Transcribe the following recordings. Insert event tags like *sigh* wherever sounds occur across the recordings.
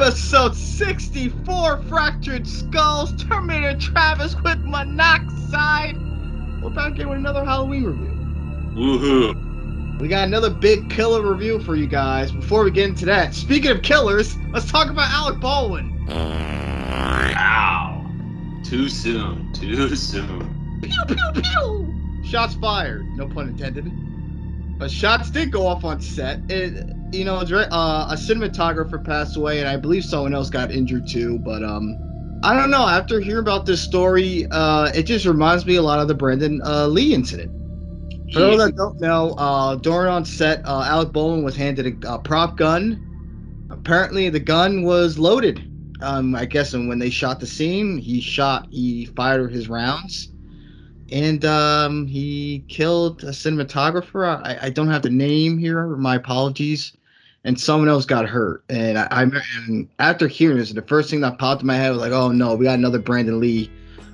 Episode 64 Fractured Skulls, Terminator Travis with Monoxide. We're back here with another Halloween review. Woohoo! We got another big killer review for you guys. Before we get into that, speaking of killers, let's talk about Alec Baldwin. Ow! Too soon. Too soon. Pew pew pew! Shots fired, no pun intended. But shots did go off on set. It, you know, uh, a cinematographer passed away, and I believe someone else got injured too. But um, I don't know. After hearing about this story, uh, it just reminds me a lot of the Brandon uh, Lee incident. For those that don't know, uh, during on set, uh, Alec Baldwin was handed a, a prop gun. Apparently, the gun was loaded. Um, I guess, and when they shot the scene, he shot, he fired his rounds, and um, he killed a cinematographer. I, I don't have the name here. My apologies. And someone else got hurt. And I, I and after hearing this, the first thing that popped in my head was like, "Oh no, we got another Brandon Lee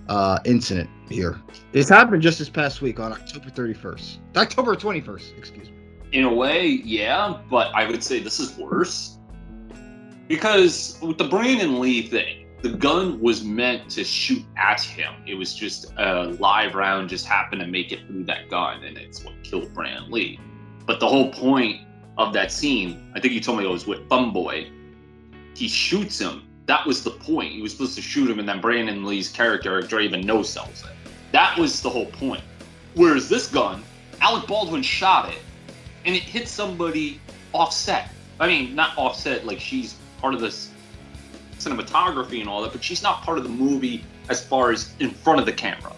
uh, incident here." This happened just this past week on October 31st, October 21st. Excuse me. In a way, yeah, but I would say this is worse. Because with the Brandon Lee thing, the gun was meant to shoot at him. It was just a live round just happened to make it through that gun, and it's what killed Brandon Lee. But the whole point of that scene, I think you told me it was with Fun Boy. He shoots him. That was the point. He was supposed to shoot him, and then Brandon Lee's character, Draven, no sells it. That was the whole point. Whereas this gun, Alec Baldwin shot it, and it hit somebody offset. I mean, not offset, like she's part of this cinematography and all that, but she's not part of the movie as far as in front of the camera.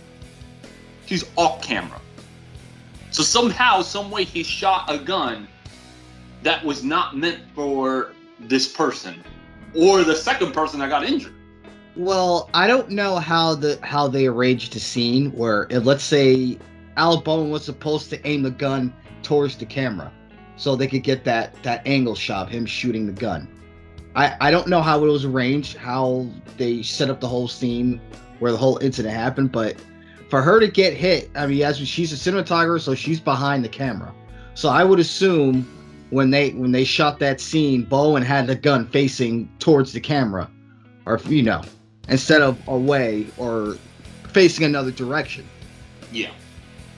She's off camera. So somehow, some way, he shot a gun that was not meant for this person or the second person that got injured. Well, I don't know how the how they arranged the scene where let's say Alec Baldwin was supposed to aim the gun towards the camera, so they could get that that angle shot him shooting the gun. I I don't know how it was arranged, how they set up the whole scene where the whole incident happened, but for her to get hit, I mean, as she's a cinematographer, so she's behind the camera. So I would assume when they when they shot that scene, Baldwin had the gun facing towards the camera, or you know, instead of away or facing another direction. Yeah.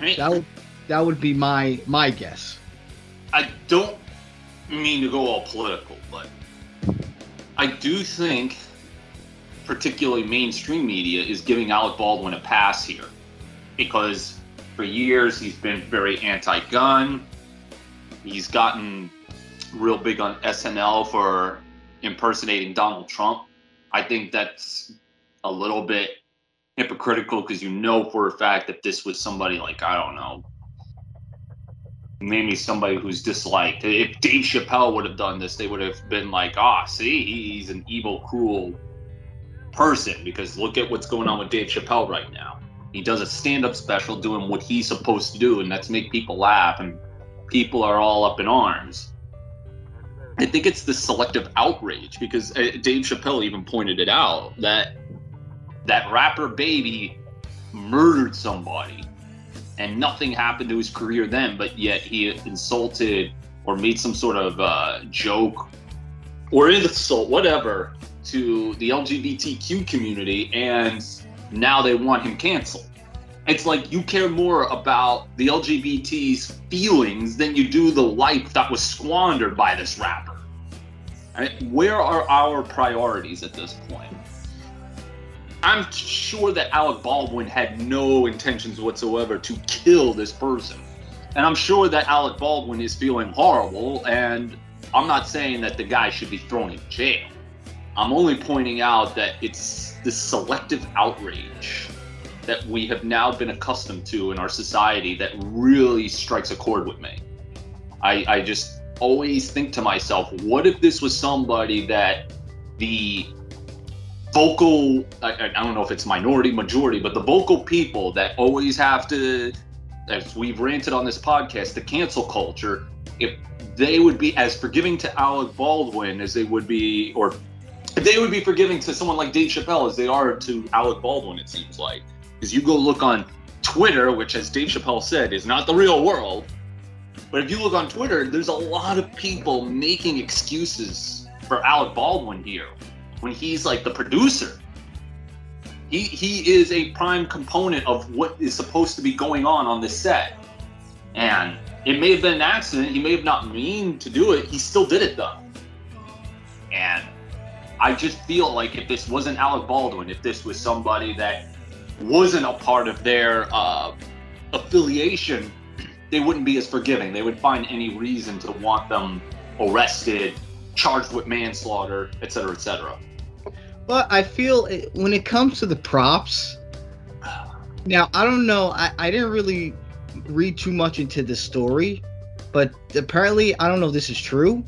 I mean, That would that would be my my guess. I don't mean to go all political, but I do think, particularly mainstream media, is giving Alec Baldwin a pass here. Because for years he's been very anti gun. He's gotten real big on SNL for impersonating Donald Trump. I think that's a little bit hypocritical because you know for a fact that this was somebody like, I don't know, maybe somebody who's disliked. If Dave Chappelle would have done this, they would have been like, ah, see, he's an evil, cruel person because look at what's going on with Dave Chappelle right now. He does a stand up special doing what he's supposed to do, and that's make people laugh, and people are all up in arms. I think it's the selective outrage because uh, Dave Chappelle even pointed it out that that rapper baby murdered somebody and nothing happened to his career then, but yet he insulted or made some sort of uh, joke or insult, whatever, to the LGBTQ community, and now they want him canceled. It's like you care more about the LGBT's feelings than you do the life that was squandered by this rapper. Where are our priorities at this point? I'm sure that Alec Baldwin had no intentions whatsoever to kill this person. And I'm sure that Alec Baldwin is feeling horrible, and I'm not saying that the guy should be thrown in jail. I'm only pointing out that it's this selective outrage that we have now been accustomed to in our society that really strikes a chord with me. I, I just always think to myself, what if this was somebody that the vocal I, I don't know if it's minority majority but the vocal people that always have to as we've ranted on this podcast the cancel culture if they would be as forgiving to alec baldwin as they would be or they would be forgiving to someone like dave chappelle as they are to alec baldwin it seems like because you go look on twitter which as dave chappelle said is not the real world but if you look on twitter there's a lot of people making excuses for Alec Baldwin here when he's like the producer. He he is a prime component of what is supposed to be going on on this set, and it may have been an accident. He may have not mean to do it. He still did it though, and I just feel like if this wasn't Alec Baldwin, if this was somebody that wasn't a part of their uh, affiliation, they wouldn't be as forgiving. They would find any reason to want them arrested, charged with manslaughter, etc., etc. But I feel it, when it comes to the props, now I don't know. I, I didn't really read too much into the story, but apparently I don't know if this is true.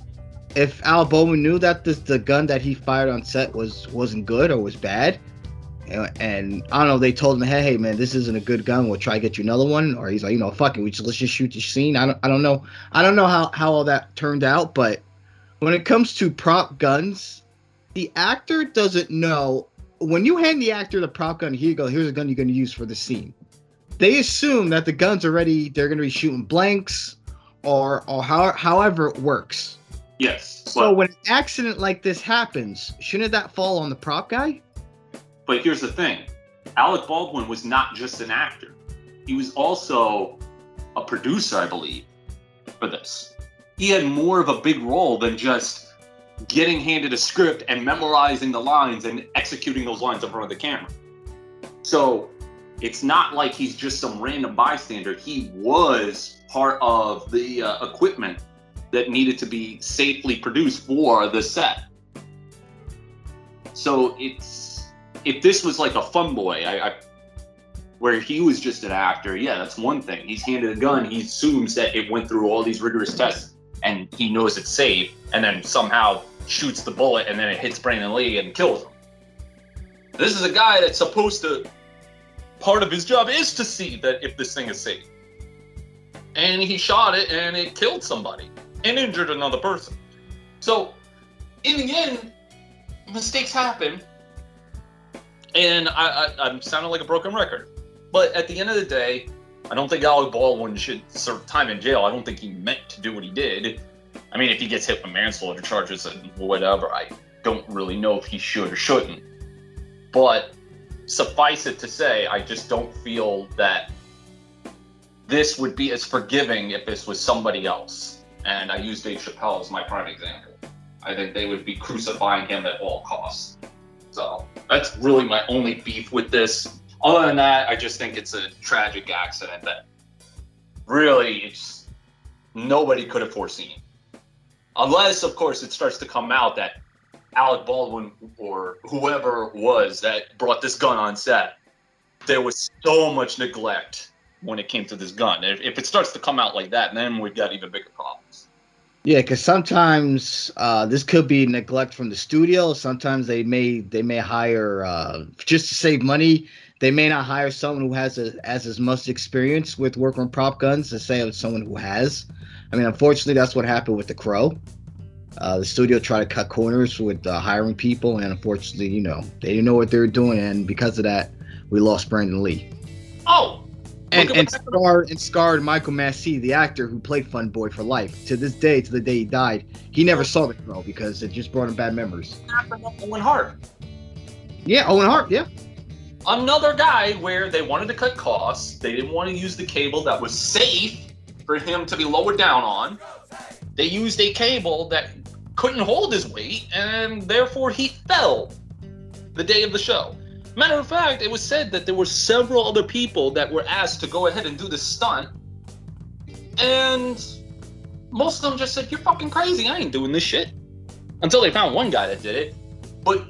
If Al Bowman knew that this, the gun that he fired on set was wasn't good or was bad, and, and I don't know, they told him, hey, hey, man, this isn't a good gun. We'll try to get you another one, or he's like, you know, fuck it, we just let's just shoot the scene. I don't, I don't know, I don't know how how all that turned out, but when it comes to prop guns, the actor doesn't know. When you hand the actor the prop gun, here you go, here's a gun you're going to use for the scene. They assume that the gun's already, they're going to be shooting blanks, or or how, however it works. Yes. So but, when an accident like this happens, shouldn't that fall on the prop guy? But here's the thing Alec Baldwin was not just an actor, he was also a producer, I believe, for this. He had more of a big role than just getting handed a script and memorizing the lines and executing those lines in front of the camera. So it's not like he's just some random bystander. He was part of the uh, equipment that needed to be safely produced for the set. So it's if this was like a fun boy, I, I where he was just an actor, yeah, that's one thing. He's handed a gun, he assumes that it went through all these rigorous tests and he knows it's safe, and then somehow shoots the bullet and then it hits Brandon Lee and kills him. This is a guy that's supposed to part of his job is to see that if this thing is safe. And he shot it and it killed somebody and injured another person. So, in the end, mistakes happen. And I, I, I'm sounding like a broken record. But at the end of the day, I don't think Alec Baldwin should serve time in jail. I don't think he meant to do what he did. I mean, if he gets hit with manslaughter charges and whatever, I don't really know if he should or shouldn't. But suffice it to say, I just don't feel that this would be as forgiving if this was somebody else. And I use Dave Chappelle as my prime example. I think they would be crucifying him at all costs. So that's really my only beef with this. Other than that, I just think it's a tragic accident that really it's nobody could have foreseen. Unless, of course, it starts to come out that Alec Baldwin or whoever it was that brought this gun on set, there was so much neglect when it came to this gun. If, if it starts to come out like that, then we've got even bigger problems. Yeah, because sometimes uh, this could be neglect from the studio. Sometimes they may they may hire uh, just to save money. They may not hire someone who has a, has as much experience with working on prop guns as say someone who has. I mean, unfortunately, that's what happened with the Crow. Uh, the studio tried to cut corners with uh, hiring people, and unfortunately, you know, they didn't know what they were doing, and because of that, we lost Brandon Lee. Oh, And and scarred and scarred Michael Massee, the actor who played Fun Boy for life. To this day, to the day he died, he never saw the Crow because it just brought him bad memories. Owen Hart. Yeah, Owen Hart. Yeah. Another guy where they wanted to cut costs. They didn't want to use the cable that was safe for him to be lowered down on. They used a cable that couldn't hold his weight, and therefore he fell the day of the show. Matter of fact, it was said that there were several other people that were asked to go ahead and do this stunt, and most of them just said, "You're fucking crazy. I ain't doing this shit." Until they found one guy that did it. But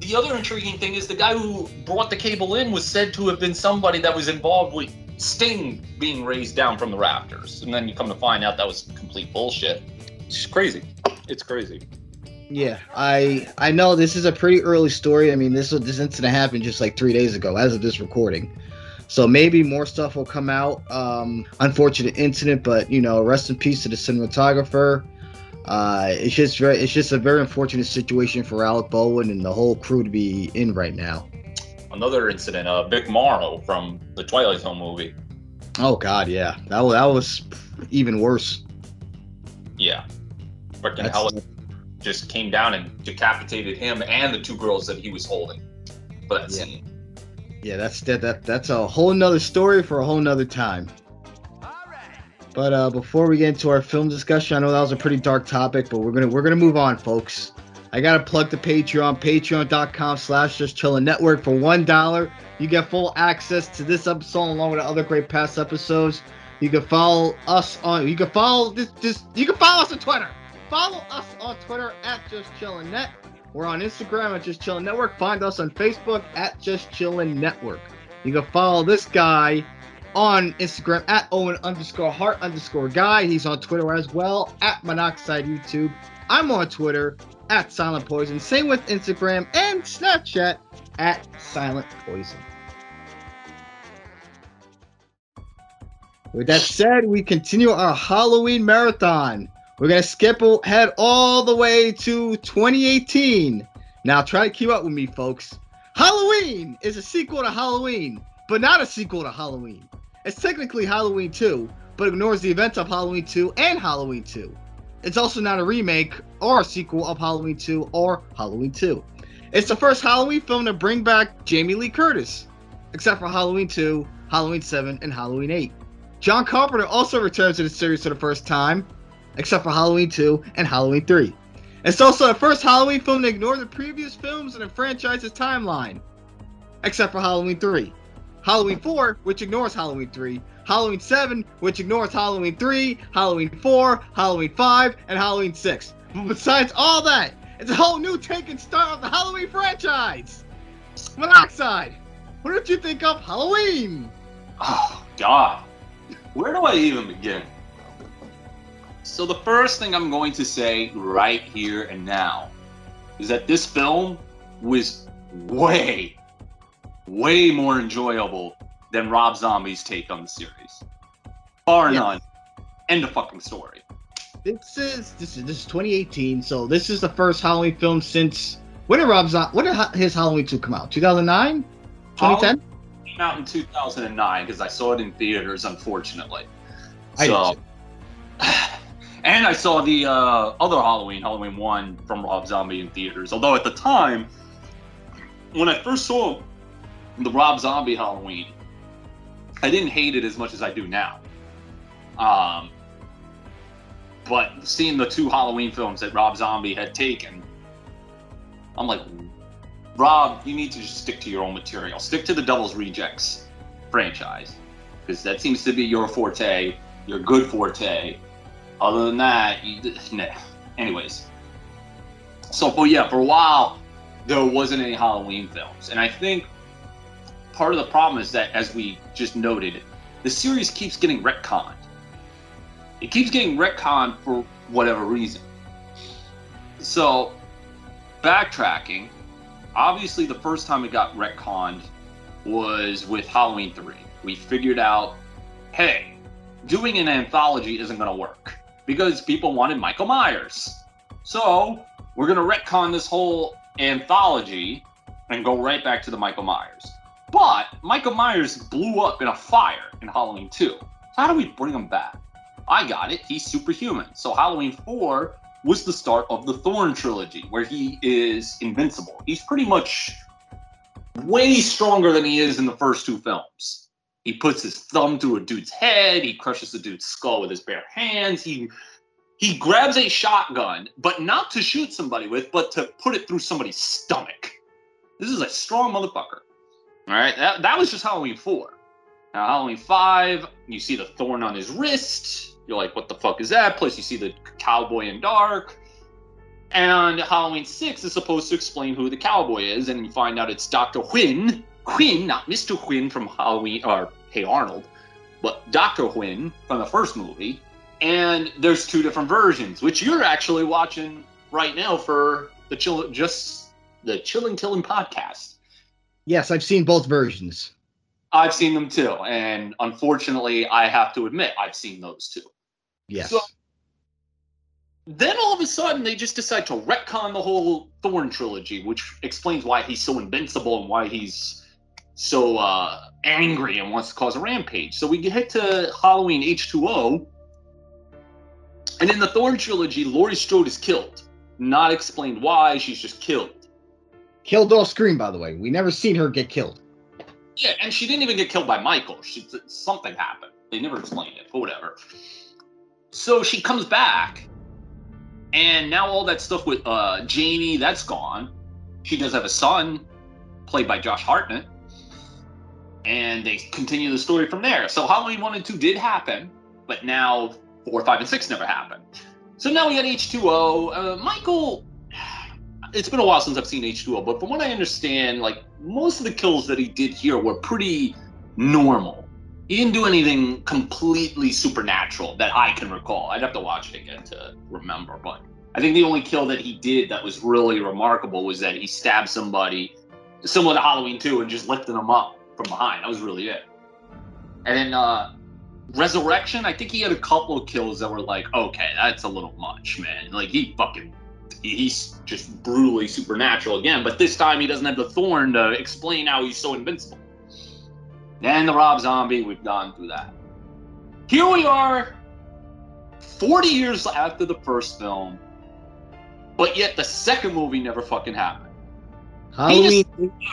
the other intriguing thing is the guy who brought the cable in was said to have been somebody that was involved with Sting being raised down from the rafters, and then you come to find out that was complete bullshit. It's crazy. It's crazy. Yeah, I I know this is a pretty early story. I mean, this this incident happened just like three days ago, as of this recording. So maybe more stuff will come out. Um, unfortunate incident, but you know, rest in peace to the cinematographer. Uh, it's just very, it's just a very unfortunate situation for Alec Baldwin and the whole crew to be in right now. Another incident, uh, Vic Morrow from the Twilight Zone movie. Oh God, yeah, that was that was even worse. Yeah. Freaking hell. Just came down and decapitated him and the two girls that he was holding for that Yeah. scene. Yeah, that's that, that that's a whole nother story for a whole nother time. But uh, before we get into our film discussion, I know that was a pretty dark topic, but we're gonna we're gonna move on, folks. I gotta plug the Patreon, patreon.com slash just chillin' network for one dollar. You get full access to this episode along with the other great past episodes. You can follow us on you can follow this this you can follow us on Twitter. Follow us on Twitter at just chillin' net. We're on Instagram at Just Chillin' Network. Find us on Facebook at Just Chillin' Network. You can follow this guy on Instagram at Owen underscore Hart underscore Guy. He's on Twitter as well at Monoxide YouTube. I'm on Twitter at Silent Poison. Same with Instagram and Snapchat at Silent Poison. With that said, we continue our Halloween marathon. We're gonna skip ahead all the way to 2018. Now try to keep up with me, folks. Halloween is a sequel to Halloween, but not a sequel to Halloween. It's technically Halloween 2, but ignores the events of Halloween 2 and Halloween 2. It's also not a remake or a sequel of Halloween 2 or Halloween 2. It's the first Halloween film to bring back Jamie Lee Curtis, except for Halloween 2, Halloween 7, and Halloween 8. John Carpenter also returns to the series for the first time, except for Halloween 2 and Halloween 3. It's also the first Halloween film to ignore the previous films in the franchise's timeline, except for Halloween 3. Halloween 4, which ignores Halloween 3, Halloween 7, which ignores Halloween 3, Halloween 4, Halloween 5, and Halloween 6. But besides all that, it's a whole new take and start of the Halloween franchise. Monoxide, what did you think of Halloween? Oh God, where do I even begin? So the first thing I'm going to say right here and now is that this film was way, way more enjoyable than Rob Zombie's take on the series. Bar Yeah. none. End of fucking story. This is this is this is 2018, so this is the first Halloween film since when did Rob Zom- when did his Halloween 2 come out? 2009? 2010? Came out in 2009 because I saw it in theaters, unfortunately. I So, *sighs* *sighs* *sighs* and I saw the uh, other Halloween, Halloween one from Rob Zombie in theaters. Although at the time, when I first saw the Rob Zombie Halloween, I didn't hate it as much as I do now. Um, but seeing the two Halloween films that Rob Zombie had taken, I'm like, Rob, you need to just stick to your own material. Stick to the Devil's Rejects franchise because that seems to be your forte, your good forte. Other than that, you, nah. anyways. So, but yeah, for a while there wasn't any Halloween films, and I think part of the problem is that, as we just noted, the series keeps getting retconned. It keeps getting retconned for whatever reason. So, backtracking, obviously the first time it got retconned was with Halloween 3. We figured out, hey, doing an anthology isn't going to work because people wanted Michael Myers. So, we're going to retcon this whole anthology and go right back to the Michael Myers. But Michael Myers blew up in a fire in Halloween 2. So how do we bring him back? I got it. He's superhuman. So Halloween 4 was the start of the Thorn trilogy, where he is invincible. He's pretty much way stronger than he is in the first two films. He puts his thumb through a dude's head. He crushes the dude's skull with his bare hands. He he grabs a shotgun, but not to shoot somebody with, but to put it through somebody's stomach. This is a strong motherfucker. All right, that, that was just Halloween 4. Now, Halloween 5, you see the thorn on his wrist. You're like, what the fuck is that? Plus, you see the cowboy in dark. And Halloween 6 is supposed to explain who the cowboy is, and you find out it's Dr. Quinn. Quinn, not Mr. Quinn from Halloween, or Hey Arnold, but Dr. Quinn from the first movie. And there's two different versions, which you're actually watching right now for the chill, just the Chilling Killing podcast. Yes, I've seen both versions. I've seen them too, and unfortunately, I have to admit I've seen those too. Yes. So- Then all of a sudden, they just decide to retcon the whole Thorn trilogy, which explains why he's so invincible and why he's so uh, angry and wants to cause a rampage. So we get to Halloween H2O, and in the Thorn trilogy, Laurie Strode is killed. Not explained why. She's just killed. Killed off screen, by the way. We never seen her get killed. Yeah, and she didn't even get killed by Michael. She, something happened. They never explained it, but whatever. So she comes back, and now all that stuff with uh, Jamie, that's gone. She does have a son, played by Josh Hartnett, and they continue the story from there. So Halloween 1 and 2 did happen, but now 4, 5, and 6 never happened. So now we got H2O. Uh, Michael, it's been a while since I've seen H2O, but from what I understand, like most of the kills that he did here were pretty normal. He didn't do anything completely supernatural that I can recall. I'd have to watch it again to remember, but I think the only kill that he did that was really remarkable was that he stabbed somebody, similar to Halloween 2, and just lifted them up from behind. That was really it. And then uh, Resurrection, I think he had a couple of kills that were like, okay, that's a little much, man. Like he fucking, he's just brutally supernatural again. But this time he doesn't have the thorn to explain how he's so invincible. And the Rob Zombie, we've gone through that. Here we are, 40 years after the first film, but yet the second movie never fucking happened. Halloween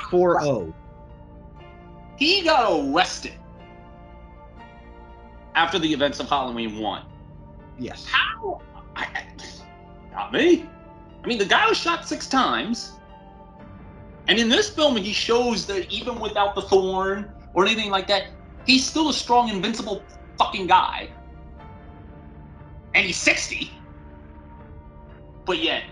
4 He got arrested after the events of Halloween 1. Yes. How? I, I, not me. I mean, the guy was shot six times. And in this film, he shows that even without the thorn or anything like that, he's still a strong, invincible fucking guy. And he's 60. But yet,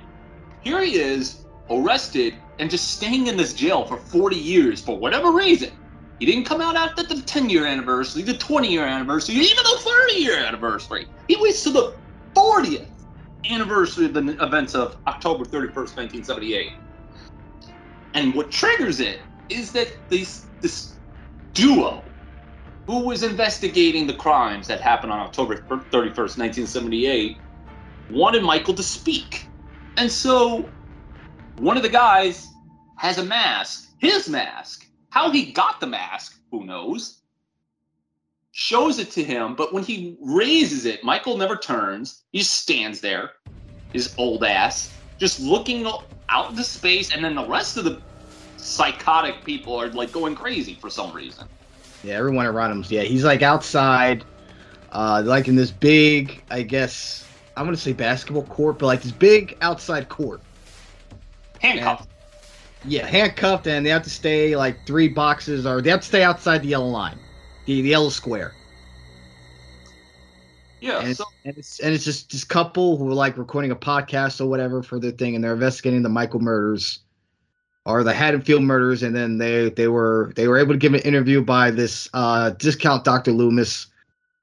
here he is, arrested and just staying in this jail for 40 years for whatever reason. He didn't come out after the 10 year anniversary, the 20 year anniversary, even the 30 year anniversary. He waits to the 40th anniversary of the events of October 31st, 1978. And what triggers it is that this, this duo who was investigating the crimes that happened on October 31st, 1978, wanted Michael to speak. And so one of the guys has a mask, his mask, how he got the mask, who knows? Shows it to him, but when he raises it, Michael never turns. He just stands there, his old ass, just looking out into space, and then the rest of the psychotic people are like going crazy for some reason. Yeah, everyone around him. Yeah, he's like outside, uh, like in this big, I guess, I'm gonna say basketball court, but like this big outside court. Handcuffed. Yeah, handcuffed, and they have to stay like three boxes, or they have to stay outside the yellow line, the, the yellow square. Yeah, and, so, and it's and it's just this couple who are like recording a podcast or whatever for their thing, and they're investigating the Michael murders or the Haddonfield murders, and then they they were they were able to give an interview by this uh, discount Dr. Loomis,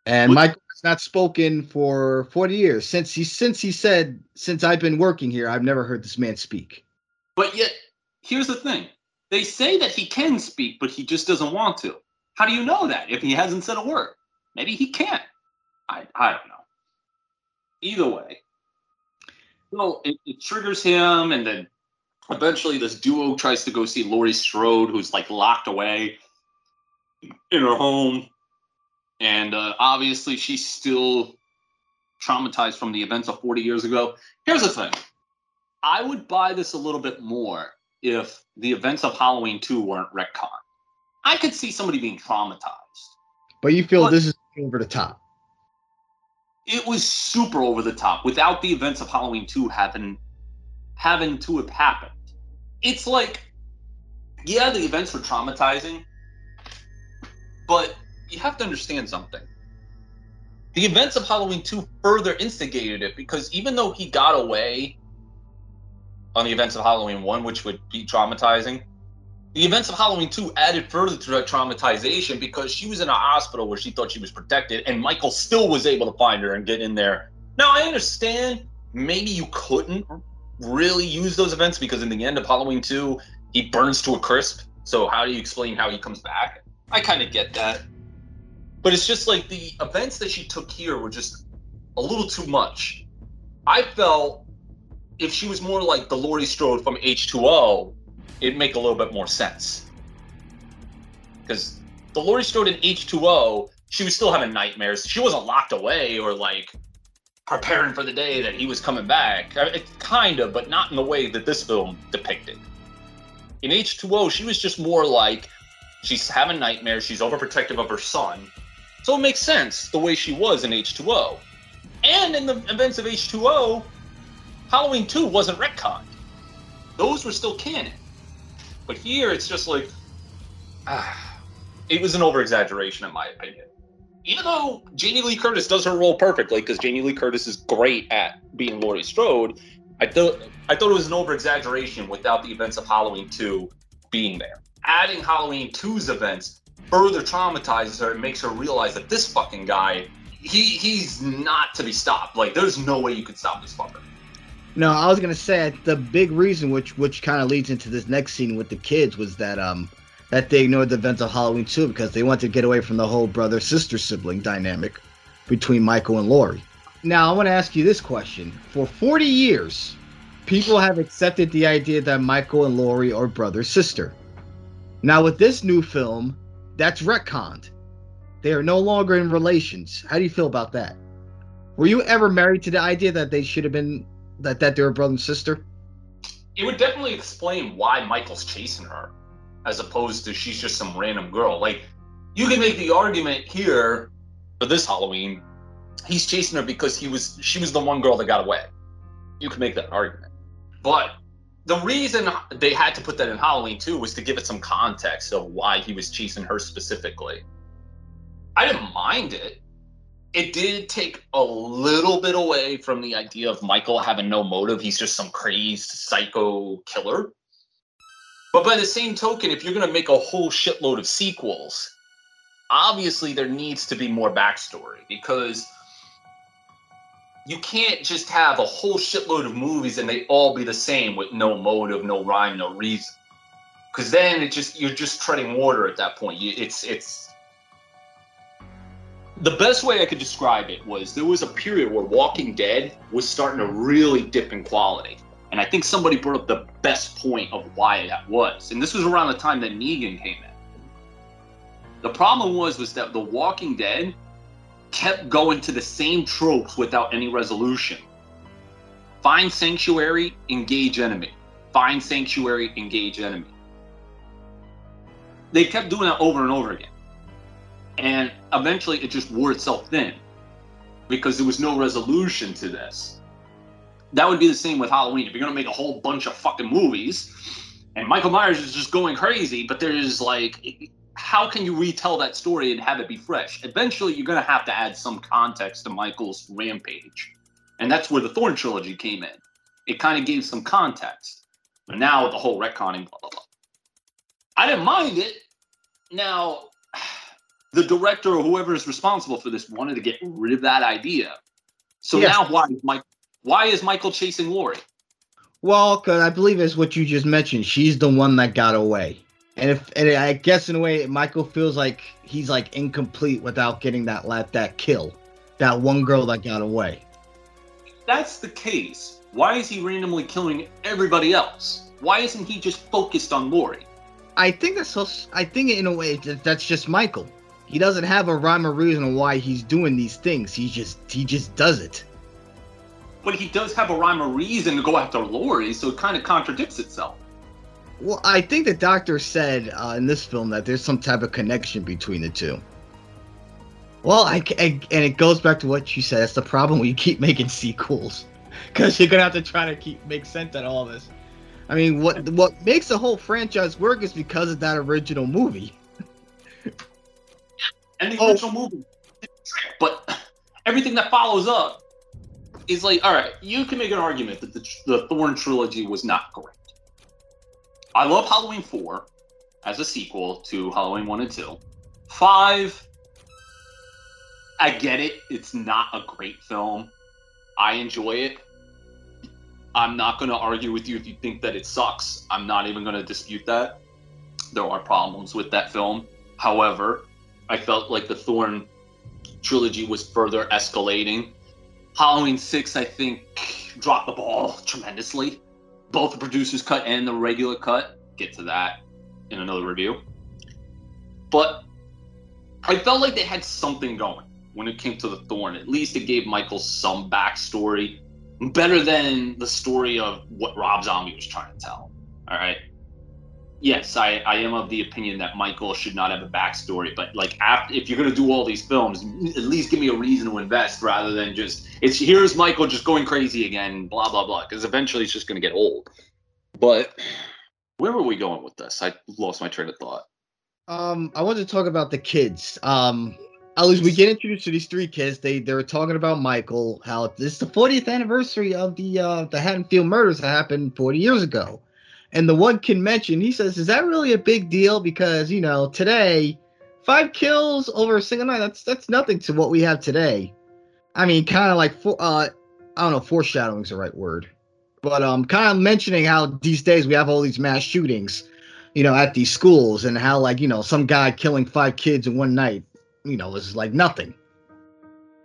and What- Michael has not spoken for forty years since he since he said since I've been working here, I've never heard this man speak. but yet, here's the thing: they say that he can speak, but he just doesn't want to. How do you know that if he hasn't said a word? Maybe he can't. I I don't know. Either way, well, it, it triggers him, and then eventually this duo tries to go see Laurie Strode, who's like locked away in her home, and uh, obviously she's still traumatized from the events of 40 years ago. Here's the thing: I would buy this a little bit more if the events of Halloween 2 weren't retcon. I could see somebody being traumatized. But you feel What- this is over the top. it was super over the top without the events of Halloween 2 having having to have happened. It's like yeah, the events were traumatizing, but you have to understand something. The events of Halloween 2 further instigated it because even though he got away on the events of Halloween 1, which would be traumatizing, the events of Halloween 2 added further to that traumatization because she was in a hospital where she thought she was protected, and Michael still was able to find her and get in there. Now, I understand maybe you couldn't really use those events because in the end of Halloween 2, he burns to a crisp. So, how do you explain how he comes back? I kind of get that. But it's just like the events that she took here were just a little too much. I felt if she was more like the Laurie Strode from H2O, it'd make a little bit more sense. Because the Laurie Strode in H2O, she was still having nightmares. She wasn't locked away or like preparing for the day that he was coming back. kind of, but not in the way that this film depicted. In H2O, she was just more like she's having nightmares, she's overprotective of her son. So it makes sense the way she was in H2O. And in the events of H2O, Halloween 2 wasn't retconned. Those were still canon. But here it's just like, ah, it was an over exaggeration in my opinion. Even though Jamie Lee Curtis does her role perfectly, because Jamie Lee Curtis is great at being Laurie Strode, I thought I thought it was an over exaggeration without the events of Halloween 2 being there. Adding Halloween 2's events further traumatizes her and makes her realize that this fucking guy, he he's not to be stopped. Like there's no way you could stop this fucker. No, I was gonna say the big reason, which which kind of leads into this next scene with the kids, was that um that they ignored the events of Halloween 2 because they wanted to get away from the whole brother sister sibling dynamic between Michael and Laurie. Now I want to ask you this question: For 40 years, people have accepted the idea that Michael and Laurie are brother sister. Now with this new film, that's retconned. They are no longer in relations. How do you feel about that? Were you ever married to the idea that they should have been that that they're a brother and sister? It would definitely explain why Michael's chasing her, as opposed to she's just some random girl. Like you can make the argument here for this Halloween, he's chasing her because he was she was the one girl that got away. You can make that argument. But the reason they had to put that in Halloween too was to give it some context of why he was chasing her specifically. I didn't mind it it did take a little bit away from the idea of Michael having no motive. He's just some crazed psycho killer. But by the same token, if you're going to make a whole shitload of sequels, obviously there needs to be more backstory because you can't just have a whole shitload of movies and they all be the same with no motive, no rhyme, no reason. Because then it just you're just treading water at that point. It's it's the best way I could describe it was there was a period where Walking Dead was starting to really dip in quality. And I think somebody brought up the best point of why that was. And this was around the time that Negan came in. The problem was was that The Walking Dead kept going to the same tropes without any resolution. Find sanctuary, engage enemy. Find sanctuary, engage enemy. They kept doing that over and over again. And eventually it just wore itself thin because there was no resolution to this. That would be the same with Halloween. If you're going to make a whole bunch of fucking movies and Michael Myers is just going crazy, but there's like, how can you retell that story and have it be fresh? Eventually, you're going to have to add some context to Michael's rampage. And that's where the Thorn trilogy came in. It kind of gave some context. But now with the whole retconning, blah, blah, blah. I didn't mind it. Now, the director or whoever is responsible for this wanted to get rid of that idea. So yes. now why is Mike why is Michael chasing Laurie? Well, because I believe it's what you just mentioned. She's the one that got away, and if and I guess in a way, Michael feels like he's like incomplete without getting that lap that kill, that one girl that got away. If that's the case. Why is he randomly killing everybody else? Why isn't he just focused on Laurie? I think that's so. I think in a way that's just Michael he doesn't have a rhyme or reason why he's doing these things. He just he just does it. But he does have a rhyme or reason to go after Laurie, so it kind of contradicts itself. Well, I think the doctor said uh, in this film that there's some type of connection between the two. Well, I, I, and it goes back to what you said. That's the problem when you keep making sequels, *laughs* because you're gonna have to try to keep make sense out of all this. I mean, what what makes the whole franchise work is because of that original movie *laughs* and the oh. original movie. But everything that follows up is like, all right, you can make an argument that the, the Thorn trilogy was not great. I love Halloween 4 as a sequel to Halloween 1 and 2. 5, I get it. It's not a great film. I enjoy it. I'm not going to argue with you if you think that it sucks. I'm not even going to dispute that. There are problems with that film. However, I felt like the Thorn trilogy was further escalating. Halloween 6, I think, dropped the ball tremendously. Both the producer's cut and the regular cut. Get to that in another review. But I felt like they had something going when it came to the Thorn. At least it gave Michael some backstory, better than the story of what Rob Zombie was trying to tell. All right. Yes, I, I am of the opinion that Michael should not have a backstory, but like after if you're gonna do all these films, at least give me a reason to invest rather than just it's here's Michael just going crazy again, blah blah blah. Because eventually it's just gonna get old. But where were we going with this? I lost my train of thought. Um, I wanted to talk about the kids. Um, at least we get introduced to these three kids. They they were talking about Michael, how this is the 40th anniversary of the uh the Haddonfield murders that happened 40 years ago. And the one kid mentioned, he says, "Is that really a big deal? Because you know today, five kills over a single night. That's that's nothing to what we have today. I mean, kind of like for uh, I don't know, foreshadowing is the right word, but um, kind of mentioning how these days we have all these mass shootings, you know, at these schools, and how like you know some guy killing five kids in one night, you know, is like nothing.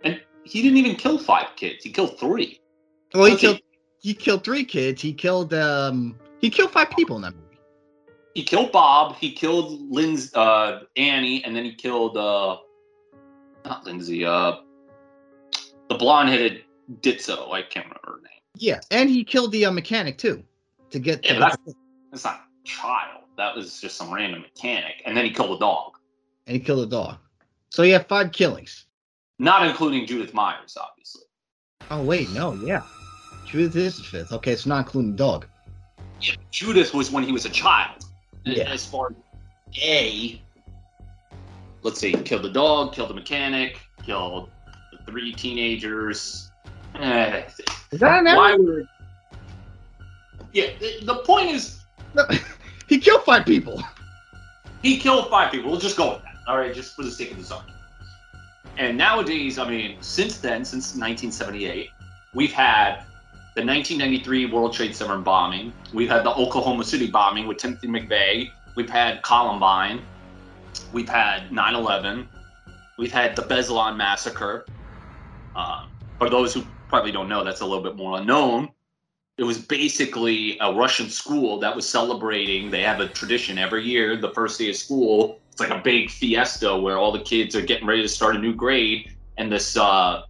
And he didn't even kill five kids. He killed three. Well, he Okay. killed he killed three kids. He killed um he killed five people in that movie. He killed Bob. He killed Lindsay, uh, Annie, and then he killed uh, not Lindsay, uh, the blonde-headed Ditzo. I can't remember her name. Yeah, and he killed the uh, mechanic too, to get. Yeah, that's that's not child. That was just some random mechanic, and then he killed a dog, and he killed a dog. So he had five killings. not including Judith Myers, obviously. Oh wait, no, yeah. Judith is the fifth. Okay, it's not including the Yeah, Judith was when he was a child. Yeah. As far as A, let's see, killed the dog, killed the mechanic, killed the three teenagers. Eh, Is that an why were? Yeah, the, the point is, No, *laughs* he killed five people. he killed five people. We'll just go with that. All right, just for the sake of this argument. And nowadays, I mean, since then, since 1978, we've had the 1993 World Trade Center bombing. We've had the Oklahoma City bombing with Timothy McVeigh. We've had Columbine. We've had 9/11. We've had the Beslan massacre. Uh, for those who probably don't know, that's a little bit more unknown. It was basically a Russian school that was celebrating. They have a tradition every year, the first day of school. It's like a big fiesta where all the kids are getting ready to start a new grade, and this uh,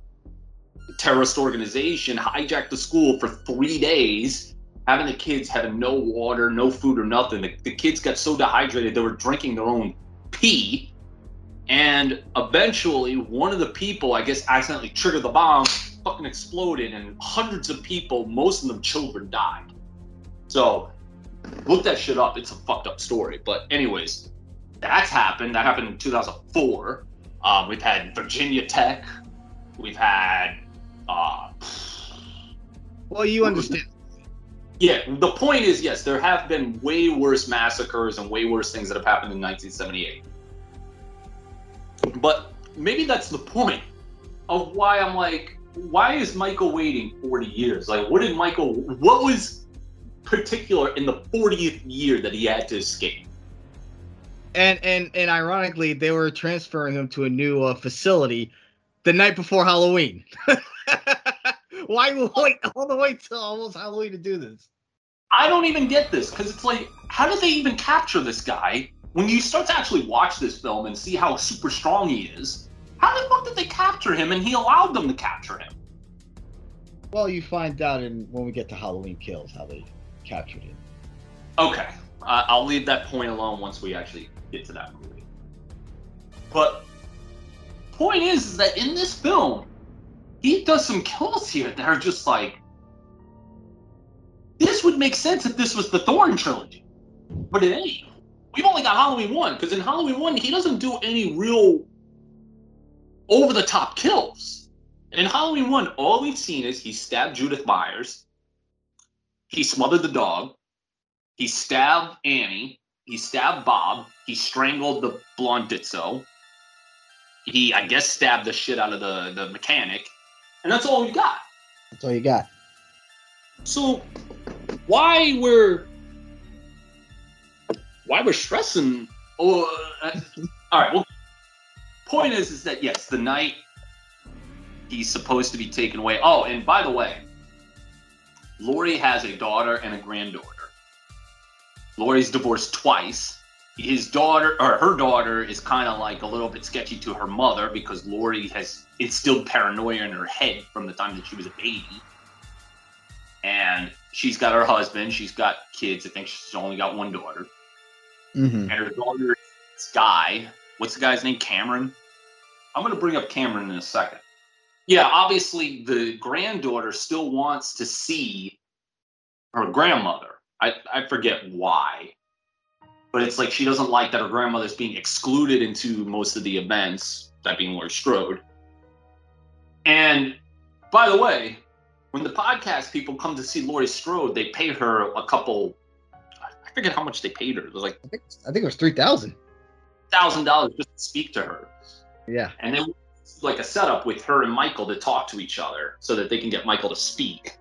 terrorist organization hijacked the school for three days, having the kids having no water, no food, or nothing. The, the kids got so dehydrated they were drinking their own pee. And eventually, one of the people, I guess, accidentally triggered the bomb, fucking exploded, and hundreds of people, most of them children, died. So, look that shit up. It's a fucked up story. But, anyways, that's happened. That happened in 2004. Um, we've had Virginia Tech. We've had uh, Well, you understand. yeah, the point is, yes, there have been way worse massacres and way worse things that have happened in 1978. But maybe that's the point of why I'm like, why is Michael waiting 40 years? Like, what did Michael, what was particular in the 40th year that he had to escape? And and and ironically, they were transferring him to a new uh, facility the night before Halloween. *laughs* *laughs* Why wait all the way till almost Halloween to do this? I don't even get this because it's like, how did they even capture this guy? When you start to actually watch this film and see how super strong he is, how the fuck did they capture him and he allowed them to capture him? Well, you find out in when we get to Halloween Kills how they captured him. Okay, uh, I'll leave that point alone once we actually get to that movie. But point is, is that in this film, he does some kills here that are just like this would make sense if this was the Thorn trilogy, but it ain't. We've only got Halloween one because in Halloween one he doesn't do any real over the top kills. And In Halloween one, all we've seen is he stabbed Judith Myers, he smothered the dog, he stabbed Annie. He stabbed Bob. He strangled the blonde Ditzo. He, I guess, stabbed the shit out of the, the mechanic. And that's all we got. That's all you got. So why we're why we're stressing or uh, *laughs* all right, well point is is that yes, the night he's supposed to be taken away. Oh, and by the way, Laurie has a daughter and a granddaughter. Laurie's divorced twice. His daughter or her daughter is kind of like a little bit sketchy to her mother because Laurie has instilled paranoia in her head from the time that she was a baby. And she's got her husband, she's got kids. I think she's only got one daughter. Mm-hmm. And her daughter is Guy. What's the guy's name? Cameron. I'm going to bring up Cameron in a second. Yeah, obviously the granddaughter still wants to see her grandmother. I, I forget why but it's like she doesn't like that her grandmother's being excluded into most of the events, that being Laurie Strode. And by the way, when the podcast people come to see Laurie Strode, they pay her a couple. I forget how much they paid her. It was like I think I think it was three thousand. Thousand dollars just to speak to her. Yeah. And then like a setup with her and Michael to talk to each other so that they can get Michael to speak.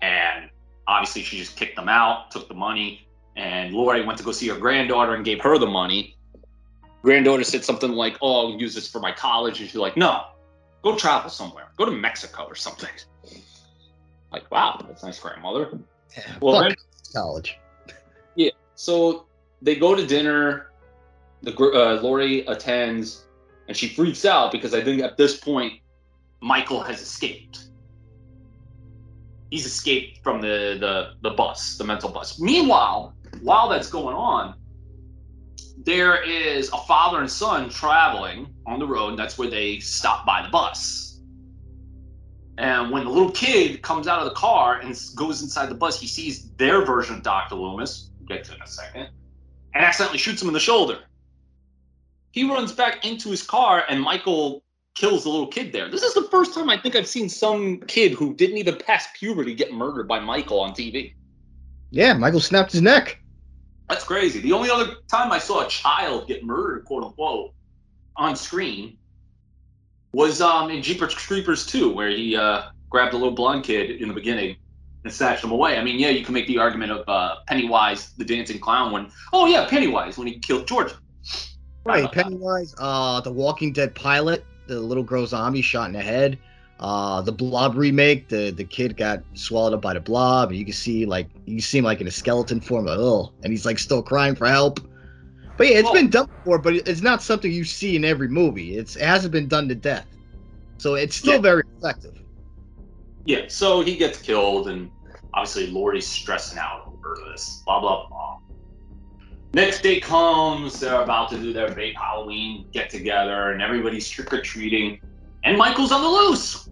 And obviously, she just kicked them out, took the money, and Laurie went to go see her granddaughter and gave her the money. Granddaughter said something like, "Oh, I'll use this for my college," and she's like, "No, go travel somewhere. Go to Mexico or something." *laughs* Like, wow, that's nice, grandmother. Yeah, Well, then- college. Yeah. So they go to dinner. The uh, Laurie attends, and she freaks out because I think at this point Michael has escaped. He's escaped from the the the bus, the mental bus. Meanwhile, while that's going on, there is a father and son traveling on the road. And that's where they stop by the bus. And when the little kid comes out of the car and goes inside the bus, he sees their version of Dr. Loomis. We'll get to in a second. And accidentally shoots him in the shoulder. He runs back into his car, and Michael kills the little kid there. This is the first time I think I've seen some kid who didn't even pass puberty get murdered by Michael on TV. Yeah, Michael snapped his neck. That's crazy. The only other time I saw a child get murdered, quote unquote, on screen was um, in Jeepers Creepers 2, where he uh, grabbed a little blonde kid in the beginning and snatched him away. I mean, yeah, you can make the argument of uh, Pennywise, the dancing clown, when, oh, yeah, Pennywise, when he killed George. Right. Pennywise, uh, the Walking Dead pilot, the little girl zombie shot in the head. Uh, the Blob remake, the the kid got swallowed up by the Blob, and you can see like you see him like in a skeleton form, like oh, and he's like still crying for help. But yeah, it's Well- been done before, but it's not something you see in every movie. It's it hasn't been done to death, so it's still Yeah. very effective. Yeah, so he gets killed, and obviously Laurie's stressing out over this. Blah blah blah. Next day comes, they're about to do their big Halloween get together, and everybody's trick or treating, and Michael's on the loose.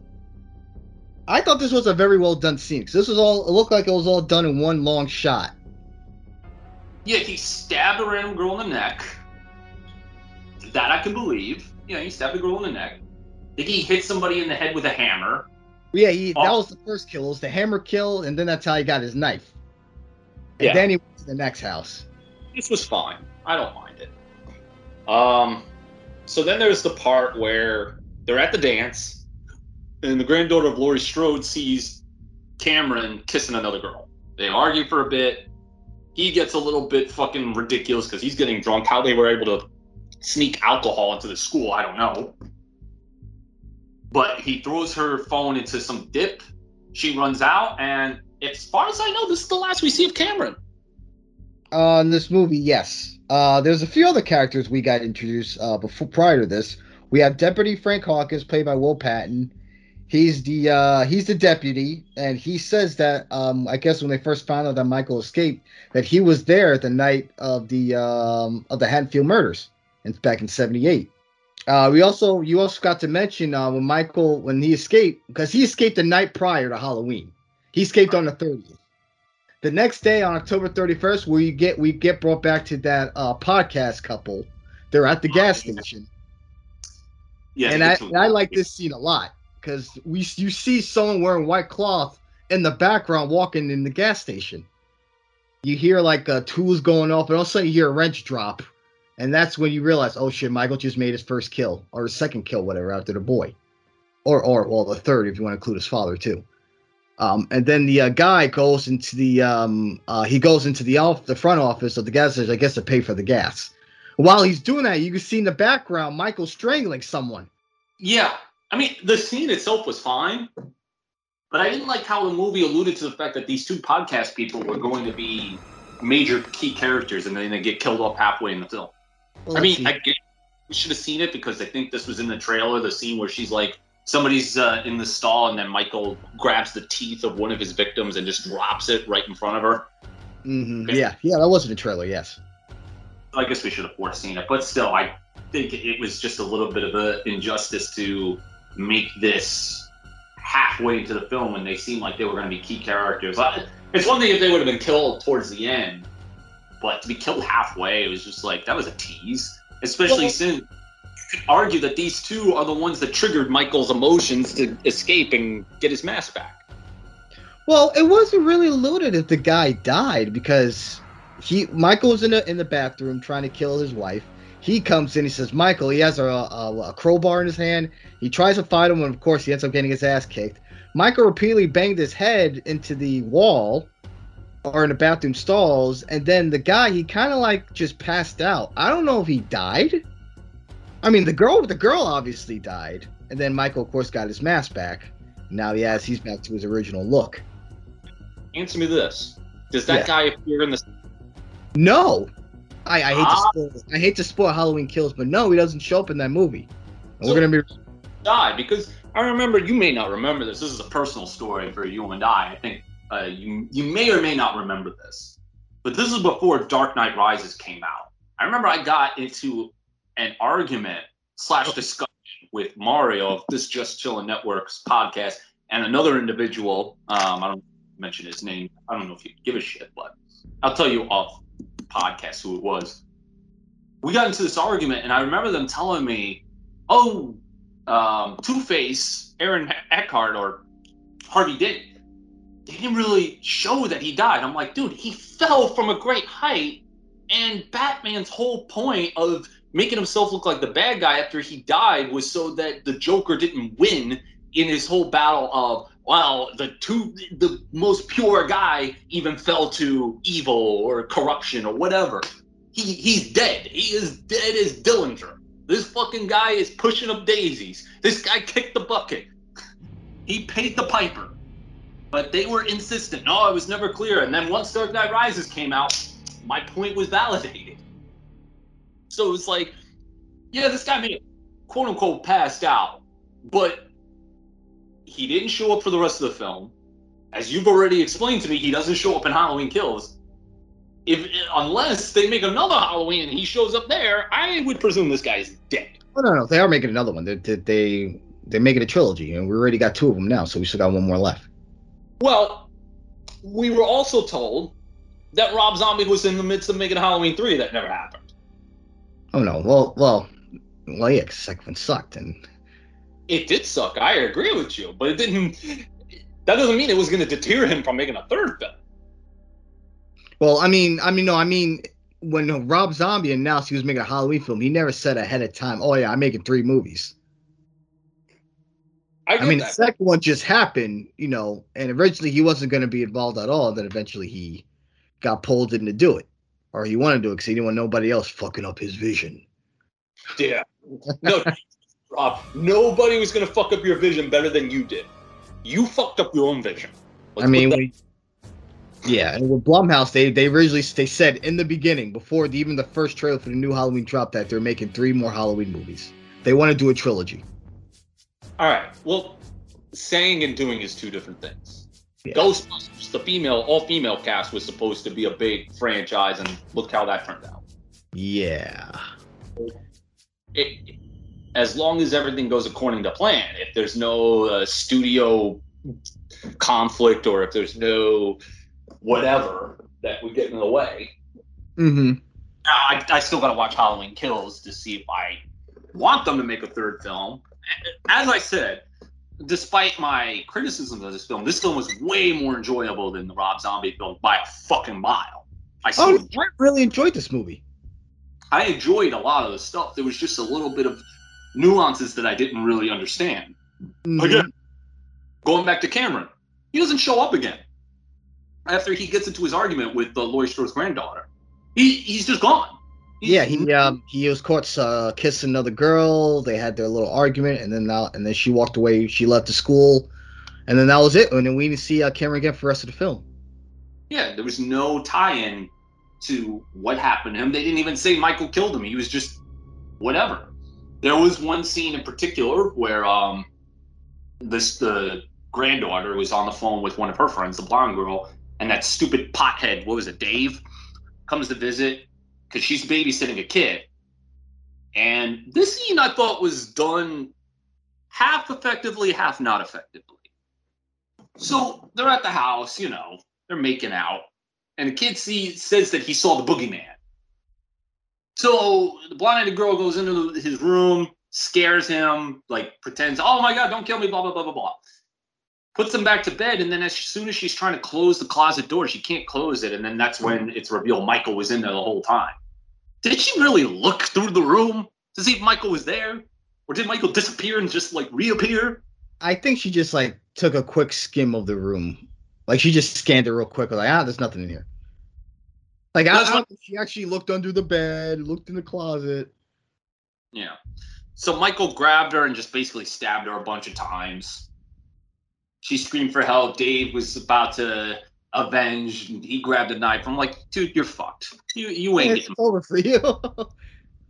I thought this was a very well done scene because this was all it looked like it was all done in one long shot. Yeah, he stabbed a random girl in the neck. That I can believe. Yeah, he stabbed a girl in the neck. I think he hit somebody in the head with a hammer. Yeah, he, that Oh. was the first kill. It was the hammer kill, and then that's how he got his knife. And Yeah. then he went to the next house. this was fine. I don't mind it. Um, so then there's the part where they're at the dance, and the granddaughter of Laurie Strode sees Cameron kissing another girl. They argue for a bit. He gets a little bit fucking ridiculous because he's getting drunk. How they were able to sneak alcohol into the school, I don't know. But he throws her phone into some dip. She runs out, and as far as I know, this is the last we see of Cameron. Uh, in this movie, yes. Uh, there's a few other characters we got introduced uh, before prior to this. We have Deputy Frank Hawkins, played by Will Patton. He's the uh, he's the deputy, and he says that um, I guess when they first found out that Michael escaped, that he was there the night of the um, of the Haddonfield murders, and back in '78. Uh, we also you also got to mention uh, when Michael when he escaped because he escaped the night prior to Halloween. He escaped on the 30th. The next day on October 31st, we get we get brought back to that uh, podcast couple. They're at the gas station, Yeah, and I and I like this scene a lot because we you see someone wearing white cloth in the background walking in the gas station. You hear like uh, tools going off, and all of a sudden you hear a wrench drop, and that's when you realize, oh shit, Michael just made his first kill or his second kill, whatever, after the boy, or or well the third if you want to include his father too. Um, and then the uh, guy goes into the um, uh, he goes into the off the front office of the gas station, I guess, to pay for the gas. While he's doing that, you can see in the background Michael strangling someone. Yeah, I mean the scene itself was fine, but I didn't like how the movie alluded to the fact that these two podcast people were going to be major key characters and then they get killed off halfway in the film. Well, I mean. I get, we should have seen it because I think this was in the trailer, the scene where she's like, somebody's uh, in the stall and then Michael grabs the teeth of one of his victims and just drops it right in front of her. Mhm. yeah, yeah, that was in the trailer. Yes. I guess we should have foreseen it, but still, I think it was just a little bit of an injustice to make this halfway into the film when they seemed like they were going to be key characters. I- It's one thing if they would have been killed towards the end, but to be killed halfway, it was just like that was a tease. Especially Well- since you could argue that these two are the ones that triggered Michael's emotions to escape and get his mask back. Well, it wasn't really alluded if the guy died because he Michael was in the in the bathroom trying to kill his wife. He comes in. He says, "Michael." He has a, a, a crowbar in his hand. He tries to fight him, and of course, he ends up getting his ass kicked. Michael repeatedly banged his head into the wall or in the bathroom stalls, and then the guy he kind of like just passed out. I don't know if he died. I mean, the girl the girl obviously died, and then Michael, of course, got his mask back. Now he has he's back to his original look. Answer me this: Does that Yeah. guy appear in the No, I, I hate Ah. to spoil, I hate to spoil Halloween Kills, but no, he doesn't show up in that movie. And So- we're gonna be die because I remember you may not remember this. This is a personal story for you and I. I think uh, you you may or may not remember this, but this is before Dark Knight Rises came out. I remember I got into an argument slash discussion with Mario of this Just Chillin' Networks podcast and another individual. Um, I don't mention his name. I don't know if you give a shit, but I'll tell you off podcast who it was. We got into this argument, and I remember them telling me, "Oh, um, Two Face, Aaron Eckhart, or Harvey Dent, they didn't really show that he died. I'm like, dude, he fell from a great height, and Batman's whole point of making himself look like the bad guy after he died was so that the Joker didn't win in his whole battle of well, the two the most pure guy even fell to evil or corruption or whatever. He he's dead. He is dead as Dillinger. This fucking guy is pushing up daisies. This guy kicked the bucket. He paid the piper. But they were insistent. No, it was never clear. And then once Dark Knight Rises came out, my point was validated. So it was like, yeah, this guy may have quote unquote passed out, but he didn't show up for the rest of the film. As you've already explained to me, he doesn't show up in Halloween Kills. If unless they make another Halloween and he shows up there, I would presume this guy is dead. Oh no, no, they are making another one. They they they they're making a trilogy, and we already got two of them now, so we still got one more left. Well, we were also told that Rob Zombie was in the midst of making Halloween 3. That never happened. Oh no, well, well, well, yeah, 'cause the second one sucked, and It did suck. I agree with you, but it didn't. That doesn't mean it was going to deter him from making a third film. well, I mean, I mean, no, I mean, when Rob Zombie announced he was making a Halloween film, he never said ahead of time, "Oh yeah, I'm making three movies." I, I mean, the second one just happened, you know, and originally he wasn't going to be involved at all. Then eventually he got pulled in to do it, or he wanted to do it because he didn't want nobody else fucking up his vision. Yeah. No, Rob, nobody was going to fuck up your vision better than you did. You fucked up your own vision. I Let's mean, that- we, yeah, and with Blumhouse, they they originally they said in the beginning before the, even the first trailer for the new Halloween dropped that they're making three more Halloween movies. They want to do a trilogy. all right. Well, saying and doing is two different things. Yeah. Ghostbusters, the female, all female cast was supposed to be a big franchise, and look how that turned out. Yeah. it, as long as everything goes according to plan, if there's no uh, studio conflict or if there's no whatever that would get in the way, Mm-hmm. I, I still got to watch Halloween Kills to see if I want them to make a third film. As I said, despite my criticism of this film, this film was way more enjoyable than the Rob Zombie film by a fucking mile. I still Oh, I really enjoyed this movie. I enjoyed a lot of the stuff. There was just a little bit of nuances that I didn't really understand. Mhm. Again, going back to Cameron, he doesn't show up again after he gets into his argument with uh, Laurie Strode's granddaughter. He he's just gone. He's- Yeah, he um he was caught uh, kissing another girl. They had their little argument, and then now and then she walked away. She left the school, and then that was it. And then we didn't see uh, Cameron again for the rest of the film. yeah. There was no tie-in to what happened to him. They didn't even say Michael killed him. He was just whatever. There was one scene in particular where um this the granddaughter was on the phone with one of her friends, the blonde girl, and that stupid pothead, what was it, Dave, comes to visit because she's babysitting a kid. And this scene I thought was done half effectively, half not effectively. So they're at the house, you know, they're making out, and the kid sees says that he saw the boogeyman. So the blonde-headed girl goes into his room, scares him, like pretends, "Oh my god, don't kill me," blah blah blah blah blah. Puts him back to bed, and then as soon as she's trying to close the closet door, she can't close it, and then that's when it's revealed Michael was in there the whole time. Did she really look through the room to see if Michael was there, or did Michael disappear and just like reappear? I think she just like took a quick skim of the room. Like she just scanned it real quick. Like, ah, there's nothing in here. Like I, I she actually looked under the bed, looked in the closet. Yeah. So Michael grabbed her and just basically stabbed her a bunch of times. She screamed for help. Dave was about to avenge. and He grabbed a knife. I'm like, dude, you're fucked. You you ain't It's getting. over for you. *laughs*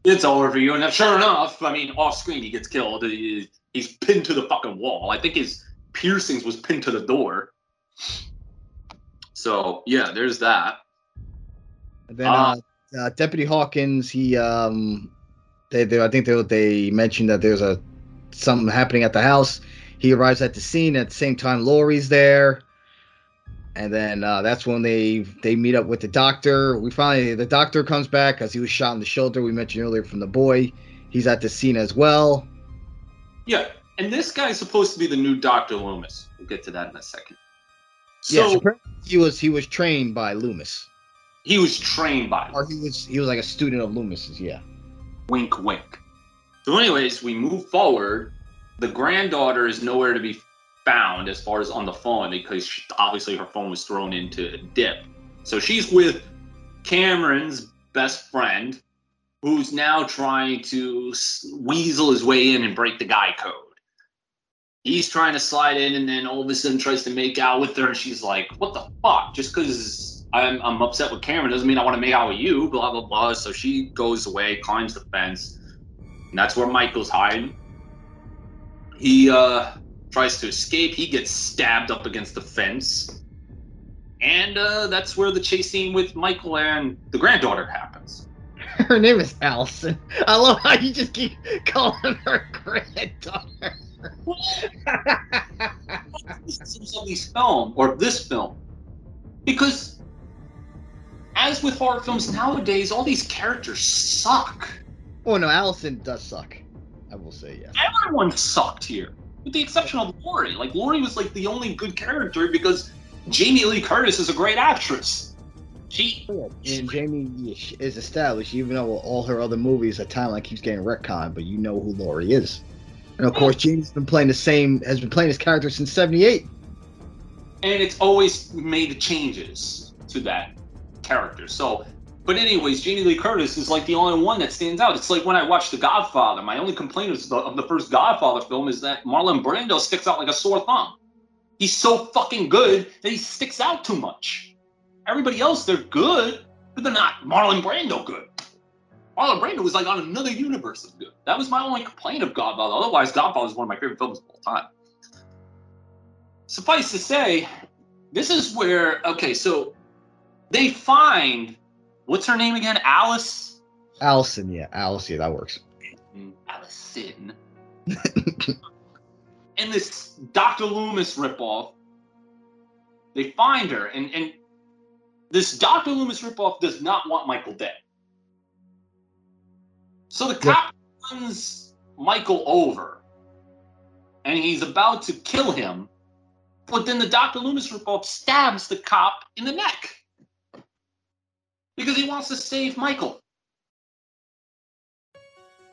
It's over for you. And sure enough, I mean, off screen he gets killed. He- He's pinned to the fucking wall. I think his piercings was pinned to the door. So yeah, there's that. And then uh, Uh, uh, Deputy Hawkins, he um, they, they I think they they mentioned that there's a something happening at the house. He arrives at the scene at the same time. Laurie's there, and then uh, that's when they they meet up with the doctor. We finally the doctor comes back because he was shot in the shoulder. We mentioned earlier from the boy. He's at the scene as well. Yeah, and this guy's supposed to be the new Doctor Loomis. We'll get to that in a second. So yes, he was he was trained by Loomis, he was trained by or he was he was like a student of Loomis's. Yeah. Wink, wink. So, anyways, we move forward. The granddaughter is nowhere to be found as far as on the phone because she, obviously her phone was thrown into a dip. So she's with Cameron's best friend, who's now trying to weasel his way in and break the guy code. He's trying to slide in and then all of a sudden tries to make out with her, and she's like, What the fuck? Just because I'm, I'm upset with Cameron doesn't mean I want to make out with you, blah, blah, blah. So she goes away, climbs the fence, and that's where Michael's hiding. He uh, tries to escape. He gets stabbed up against the fence. And uh, that's where the chase scene with Michael and the granddaughter happens. *laughs* Her name is Allison. I love how you just keep calling her granddaughter. Essence of these film or this film, because as with horror films nowadays, all these characters suck. oh no, Allison does suck. I will say yes. Everyone sucked here, with the exception of Laurie. Like Laurie was like the only good character because Jamie Lee Curtis is a great actress. She oh, And Jamie is established, even though all her other movies, a timeline keeps getting retconned, but you know who Laurie is. And of course, Jamie's been playing the same, has been playing his character since '78. and it's always made the changes to that character. So, but anyways, Jamie Lee Curtis is like the only one that stands out. It's like when I watched The Godfather. My only complaint the, of the first Godfather film is that Marlon Brando sticks out like a sore thumb. He's so fucking good that he sticks out too much. Everybody else, they're good, but they're not Marlon Brando good. Marlon Brando was like on another universe of good. That was my only complaint of Godfather. Otherwise, Godfather is one of my favorite films of all time. Suffice to say, this is where okay, so they find what's her name again? Alice. Allison, yeah, Alice, yeah, that works. Allison. *laughs* and this Dr. Loomis ripoff. They find her, and and this Dr. Loomis ripoff does not want Michael dead. So the Yeah. cop runs Michael over, and he's about to kill him, but then the Dr. Loomis ripoff stabs the cop in the neck because he wants to save Michael.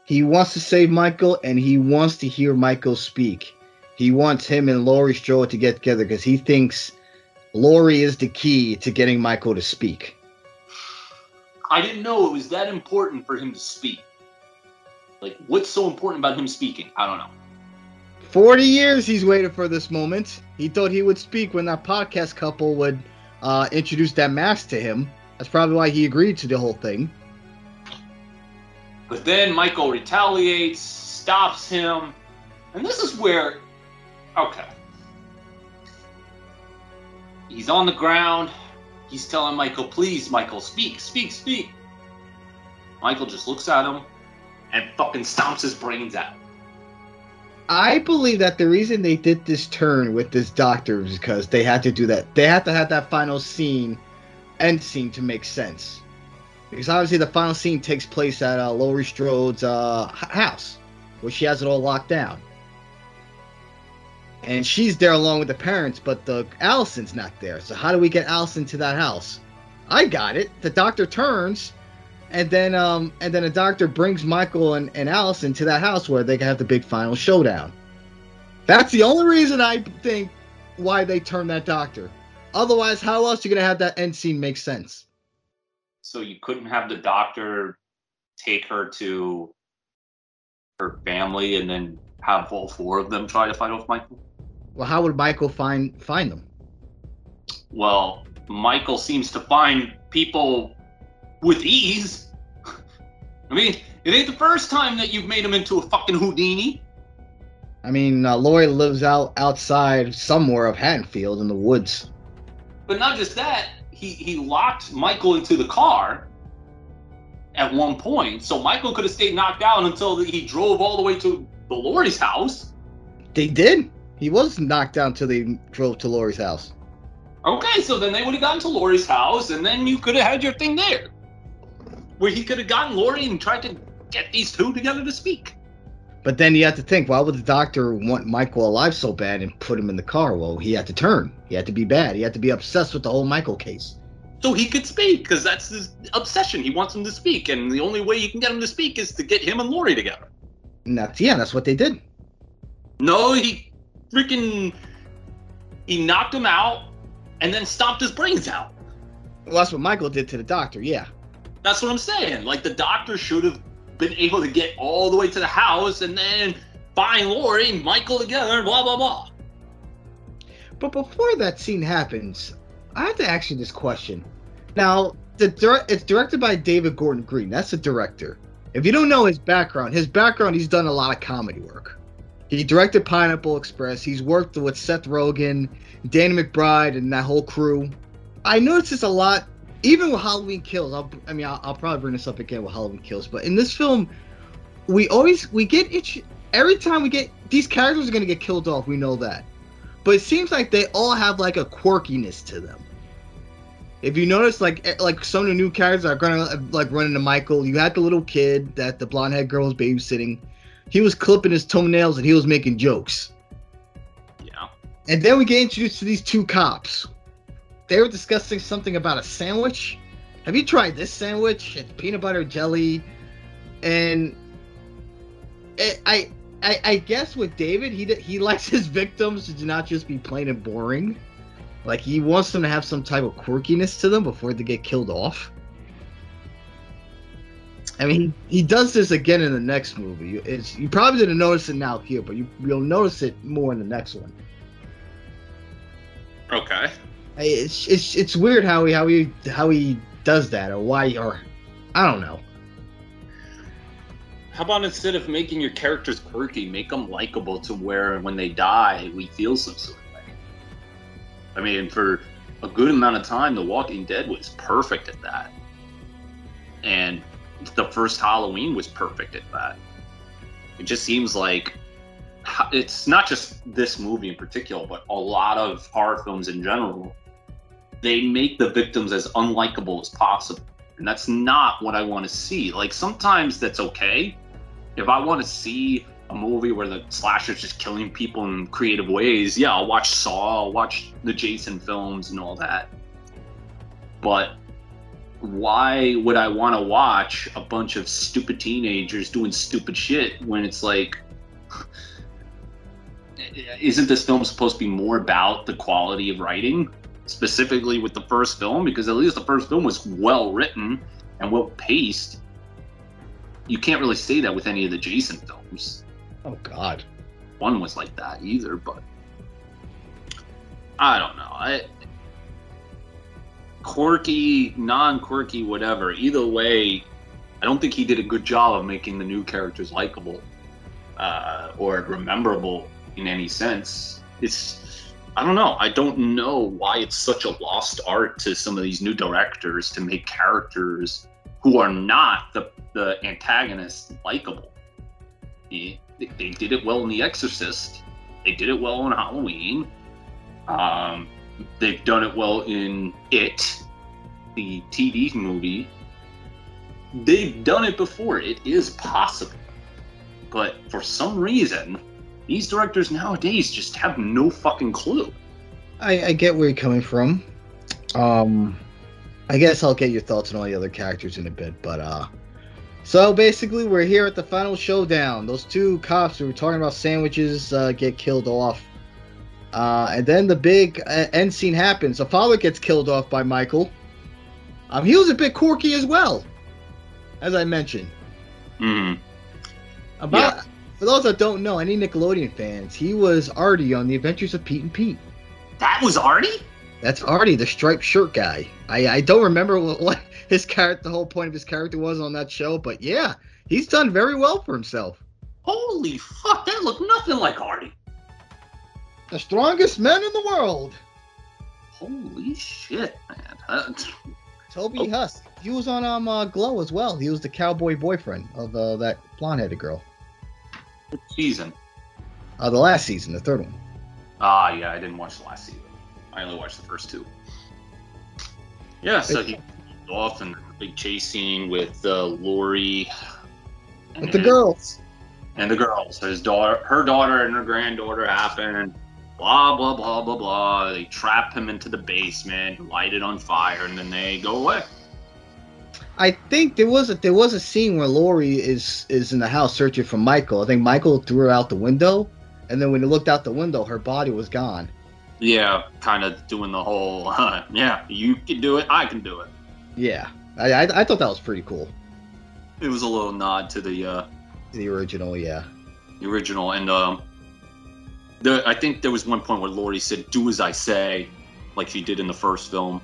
He wants to save Michael, and he wants to hear Michael speak. He wants him and Laurie Strode to get together because he thinks Laurie is the key to getting Michael to speak. I didn't know it was that important for him to speak. Like, what's so important about him speaking? I don't know. 40 years he's waited for this moment. He thought he would speak when that podcast couple would uh, introduce that mask to him. That's probably why he agreed to the whole thing. But then Michael retaliates, stops him, and this is where, okay, he's on the ground. He's telling Michael, "Please, Michael, speak, speak, speak." Michael just looks at him and fucking stomps his brains out. I believe that the reason they did this turn with this doctor is because they had to do that. They had to have that final scene, end scene, to make sense. Because obviously the final scene takes place at uh, Laurie Strode's uh, house, where she has it all locked down, and she's there along with the parents, but the Allison's not there. So how do we get Allison to that house? I got it. The doctor turns, and then um and then the doctor brings Michael and, and Allison to that house where they can have the big final showdown. That's the only reason I think why they turned that doctor. Otherwise, how else are you gonna have that end scene make sense? So you couldn't have the doctor take her to her family and then have all four of them try to fight off Michael? Well, how would Michael find find them? Well, Michael seems to find people with ease. I mean, it ain't the first time that you've made him into a fucking Houdini. I mean, uh, Laurie lives out outside somewhere of Haddonfield in the woods. But not just that, he he locked Michael into the car at one point, so Michael could have stayed knocked out until he drove all the way to the Laurie's house. They did. He was knocked down till they drove to Laurie's house. Okay, so then they would have gotten to Laurie's house, and then you could have had your thing there, where he could have gotten Laurie and tried to get these two together to speak. But then you have to think, why would the doctor want Michael alive so bad and put him in the car? Well, he had to turn. He had to be bad. He had to be obsessed with the whole Michael case. So he could speak, because that's his obsession. He wants him to speak, and the only way you can get him to speak is to get him and Laurie together. And that's yeah, that's what they did. No, he freaking he knocked him out and then stomped his brains out. Well, that's what Michael did to the doctor. Yeah. That's what I'm saying. Like the doctor should have been able to get all the way to the house and then find Laurie and Michael together, blah blah blah. But before that scene happens, I have to ask you this question. Now, the dir- it's directed by David Gordon Green. That's the director. If you don't know his background, his background, he's done a lot of comedy work. He directed Pineapple Express. He's worked with Seth Rogen, Danny McBride, and that whole crew. I noticed this a lot, even with Halloween Kills. I'll, I mean, I'll, I'll probably bring this up again with Halloween Kills, but in this film, we always we get each every time we get these characters are gonna get killed off. We know that, but it seems like they all have like a quirkiness to them. If you notice, like eh, like some of the new characters are gonna like run into Michael. You had the little kid that the blonde haired girl was babysitting. He was clipping his toenails and he was making jokes. Yeah. And then we get introduced to these two cops. They were discussing something about a sandwich. Have you tried this sandwich? It's peanut butter jelly, and it, I, I, I guess with David, he he likes his victims to not just be plain and boring. Like he wants them to have some type of quirkiness to them before they get killed off. I mean, he, does this again in the next movie. It's you probably didn't notice it now here, but you you'll notice it more in the next one. Okay. It's it's it's weird how he how he how he does that or why or I don't know. How about instead of making your characters quirky, make them likable to where when they die, we feel some sort of way. I mean, for a good amount of time, The Walking Dead was perfect at that. And the first Halloween was perfect at that. It just seems like it's not just this movie in particular, but a lot of horror films in general. They make the victims as unlikable as possible. And that's not what I want to see. Like, sometimes that's okay. If I want to see a movie where the slasher's just killing people in creative ways, yeah, I'll watch Saw, I'll watch the Jason films and all that. But why would I want to watch a bunch of stupid teenagers doing stupid shit when it's like, *sighs* isn't this film supposed to be more about the quality of writing, specifically with the first film? Because at least the first film was well written and well paced. You can't really say that with any of the Jason films. Oh God. One was like that either, but I don't know. I quirky, non-quirky, whatever. Either way, I don't think he did a good job of making the new characters likable uh, or rememberable in any sense. It's I don't know. I don't know why it's such a lost art to some of these new directors to make characters who are not the the antagonists likable. They, they did it well in The Exorcist. They did it well in Halloween. Um, they've done it well in It, the TV movie. They've done it before. It is possible. But for some reason, these directors nowadays just have no fucking clue. I, I get where you're coming from. Um, I guess I'll get your thoughts on all the other characters in a bit, but uh, so basically we're here at the final showdown. Those two cops who were talking about sandwiches uh, get killed off, uh, and then the big uh, end scene happens. The father gets killed off by Michael. Um, he was a bit quirky as well, as I mentioned. Hmm. About Yeah. For those that don't know, any Nickelodeon fans, he was Artie on The Adventures of Pete and Pete. That was Artie? That's Artie, the striped shirt guy. I, I don't remember *laughs* what, what his character, the whole point of his character was on that show, but yeah, he's done very well for himself. Holy fuck, that looked nothing like Artie. The strongest man in the world, Holy shit, man. Uh, *laughs* Toby Oh. Huss. He was on um uh, Glow as well. He was the cowboy boyfriend of uh, that blonde-headed girl. Season? Uh, the last season, the third one. Ah, yeah, I didn't watch the last season. I only watched the first two. Yeah, so he off and a big chase scene with uh, Laurie With the his- girls. and the girls. His daughter, her daughter, and her granddaughter happen. Blah blah blah blah blah. They trap him into the basement, light it on fire, and then they go away. I think there was a there was a scene where Laurie is is in the house searching for Michael. I think Michael threw her out the window, and then when he looked out the window, her body was gone. Yeah, kind of doing the whole. *laughs* yeah, you can do it. I can do it. Yeah, I I, I thought that was pretty cool. It was a little nod to the uh, The original, yeah. the original, and um, the I think there was one point where Laurie said, "Do as I say," like she did in the first film.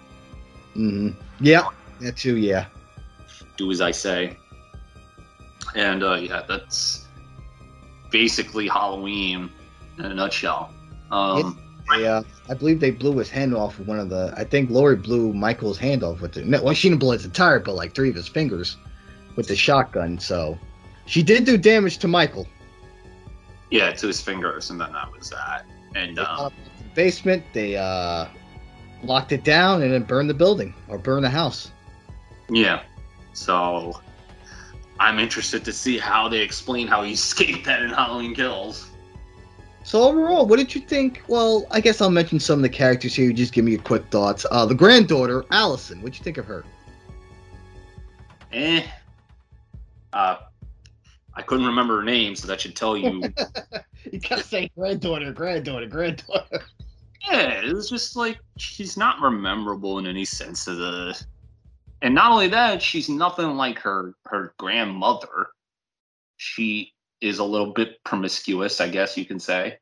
hmm Yeah, that too. Yeah. Do as I say. And uh, yeah, that's basically Halloween in a nutshell. Um, They, uh, I believe they blew his hand off with one of the. I think Laurie blew Michael's hand off with it. No, well, she didn't blow his entire, but like three of his fingers with the shotgun. So she did do damage to Michael. yeah, to his fingers, and then that was that. And um, got up to the basement. They uh, locked it down and then burned the building or burned the house. yeah, so I'm interested to see how they explain how he *laughs* escaped that in Halloween Kills. So overall, what did you think? Well, I guess I'll mention some of the characters here. Just give me your quick thoughts. Uh, the granddaughter, Allison. What'd you think of her? Eh. Uh, I couldn't remember her name, so that should tell you. *laughs* You kept saying granddaughter, granddaughter, granddaughter. Yeah, it was just like she's not memorable in any sense of the. And not only that, she's nothing like her her grandmother. She is a little bit promiscuous, I guess you can say.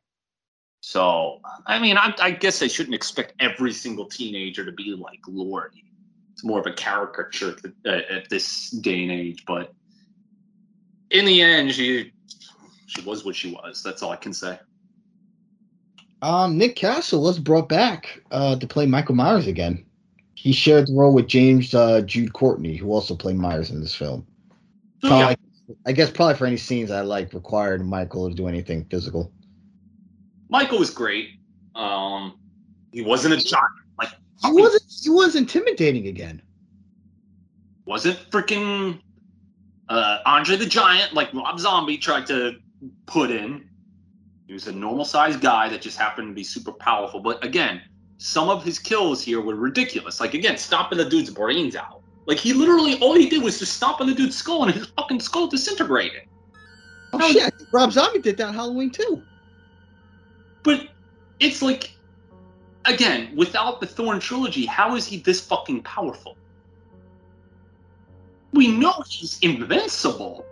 So, I mean, I, I guess I shouldn't expect every single teenager to be like Laurie. It's more of a caricature at, this day and age, but in the end, she she was what she was. That's all I can say. Um, Nick Castle was brought back uh, to play Michael Myers again. He shared the role with James uh, Jude Courtney, who also played Myers in this film. So, Probably, I guess probably for any scenes I like required Michael to do anything physical. Michael was great. Um, he wasn't a giant. Like He wasn't. He was intimidating again. wasn't freaking uh, Andre the Giant like Rob Zombie tried to put in. He was a normal sized guy that just happened to be super powerful. But again, some of his kills here were ridiculous. Like again, stomping the dude's brains out. Like he literally all he did was just stomp on the dude's skull and his fucking skull disintegrated. Oh No. shit! Rob Zombie did that Halloween too. But it's like again, without the Thorn trilogy, how is he this fucking powerful? We know he's invincible.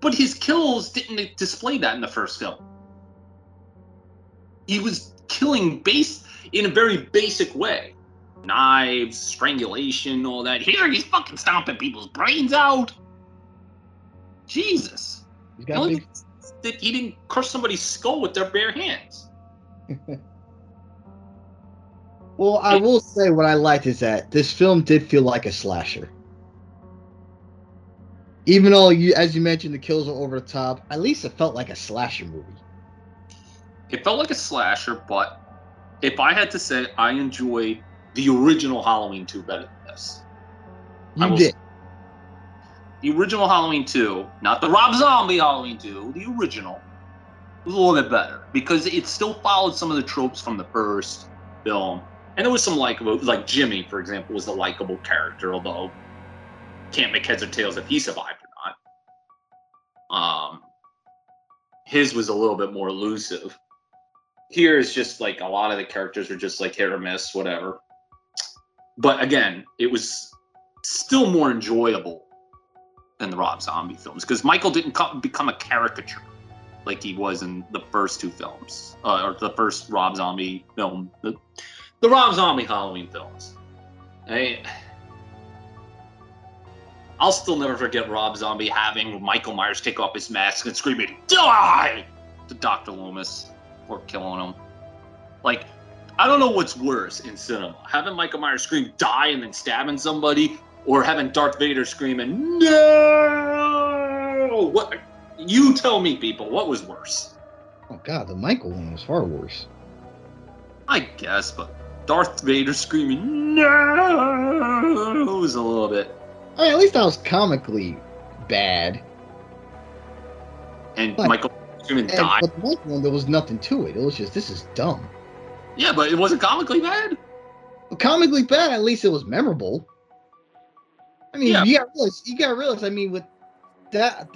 But his kills didn't display that in the first film. He was killing base in a very basic way. knives, strangulation, all that. Here he's fucking stomping people's brains out. Jesus. He's got big. that he didn't crush somebody's skull with their bare hands. *laughs* Well, I will say what I liked is that this film did feel like a slasher. Even though you, as you mentioned, the kills are over the top, at least it felt like a slasher movie. It felt like a slasher, but if I had to say, I enjoyed the original Halloween 2 better than this. I You will did. The original Halloween 2, not the Rob Zombie Halloween 2, the original, was a little bit better because it still followed some of the tropes from the first film. And there was some likable, like Jimmy, for example, was a likable character, although can't make heads or tails if he survived or not. Um, his was a little bit more elusive. Here is just like a lot of the characters are just like hit or miss, whatever. But again, it was still more enjoyable than the Rob Zombie films because Michael didn't co- become a caricature like he was in the first two films, uh, or the first Rob Zombie film, the, the Rob Zombie Halloween films. I, I'll still never forget Rob Zombie having Michael Myers take off his mask and screaming "Die!" to Doctor Loomis or killing him. Like, I don't know what's worse in cinema: having Michael Myers scream "Die" and then stabbing somebody, or having Darth Vader screaming "No!" What? You tell me, people. What was worse? Oh god, the Michael one was far worse. I guess, but Darth Vader screaming "No!" was a little bit. I mean, at least that was comically bad. And But- Michael screaming And, "Die." but the one, there was nothing to it. It was just this is dumb. Yeah, but it wasn't comically bad. But comically bad, at least it was memorable. I mean, Yeah. you got to realize, you got to realize. I mean, with that,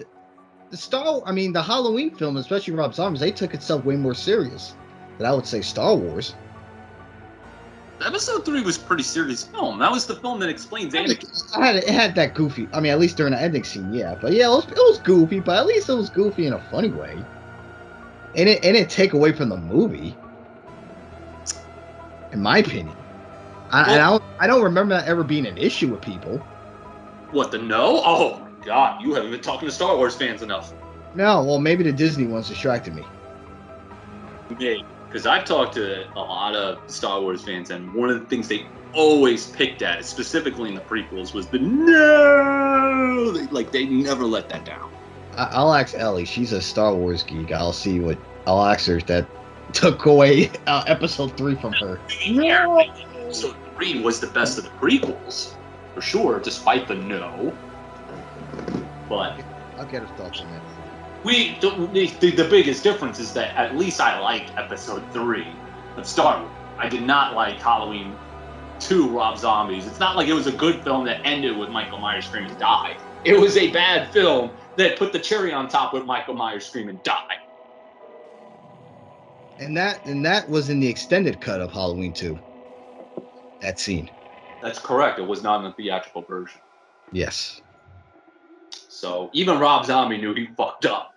the Star, I mean, the Halloween film, especially Rob Zombies, they took itself way more serious than I would say Star Wars. Episode three was a pretty serious film. That was the film that explains Anakin. I had it had that goofy. I mean, at least during the ending scene, yeah. But yeah, it was, it was goofy, but at least it was goofy in a funny way. And it and it take away from the movie, in my opinion. I, and I, don't, I don't remember that ever being an issue with people. What the no? Oh my god, you haven't been talking to Star Wars fans enough. No, well, maybe the Disney ones distracted me. Yeah, because I've talked to a lot of Star Wars fans, and one of the things they always picked at, specifically in the prequels, was the no. Like they never let that down. I'll ask Ellie. She's a Star Wars geek. I'll see what I'll ask her that *laughs* took away uh, episode three from her. No. Episode three was the best of the prequels, for sure, despite the no. But I'll get her thoughts on that. we the, the, the biggest difference is that at least I liked episode three of Star Wars. I did not like Halloween two Rob Zombies. It's not like it was a good film that ended with Michael Myers screaming die. It was a bad film that put the cherry on top with Michael Myers screaming die. And that and that was in the extended cut of Halloween 2. That scene. That's correct. It was not in the theatrical version. Yes. So even Rob Zombie knew he fucked up.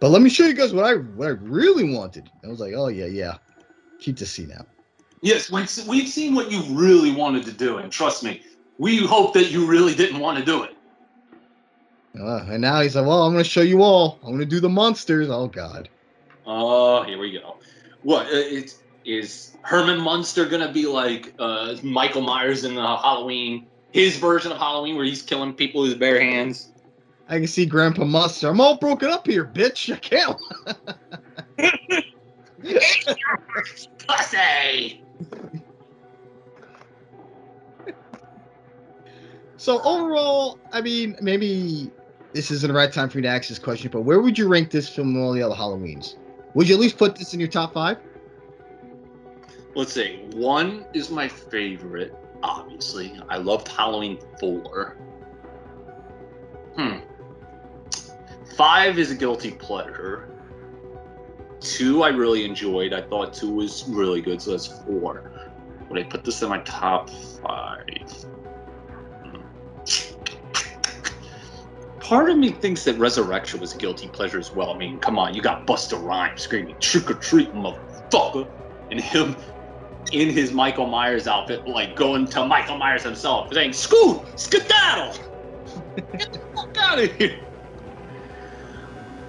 But let me show you guys what I what I really wanted. I was like, oh yeah, yeah. Keep the scene out. Yes, we- we've seen what you really wanted to do, and trust me, we hope that you really didn't want to do it. Uh, and now he's like, well, I'm gonna show you all. I'm gonna do the monsters. Oh god. Oh, here we go. What uh, it, is Herman Munster gonna be like uh, Michael Myers in the Halloween, his version of Halloween, where he's killing people with his bare hands? I can see Grandpa Mustard. I'm all broken up here, bitch. I can't. *laughs* Pussy. So overall, I mean, maybe this isn't the right time for me to ask this question, but where would you rank this film and all the other Halloweens? Would you at least put this in your top five? Let's see. One is my favorite, obviously. I loved Halloween 4. Hmm. Five is a guilty pleasure. Two, I really enjoyed. I thought two was really good, so that's four. Would I put this in my top five? Part of me thinks that Resurrection was a guilty pleasure as well. I mean, come on, you got Busta Rhymes screaming "Trick or treat, motherfucker," and him in his Michael Myers outfit, like going to Michael Myers himself, saying, "Scoot, skedaddle, get the fuck out of here."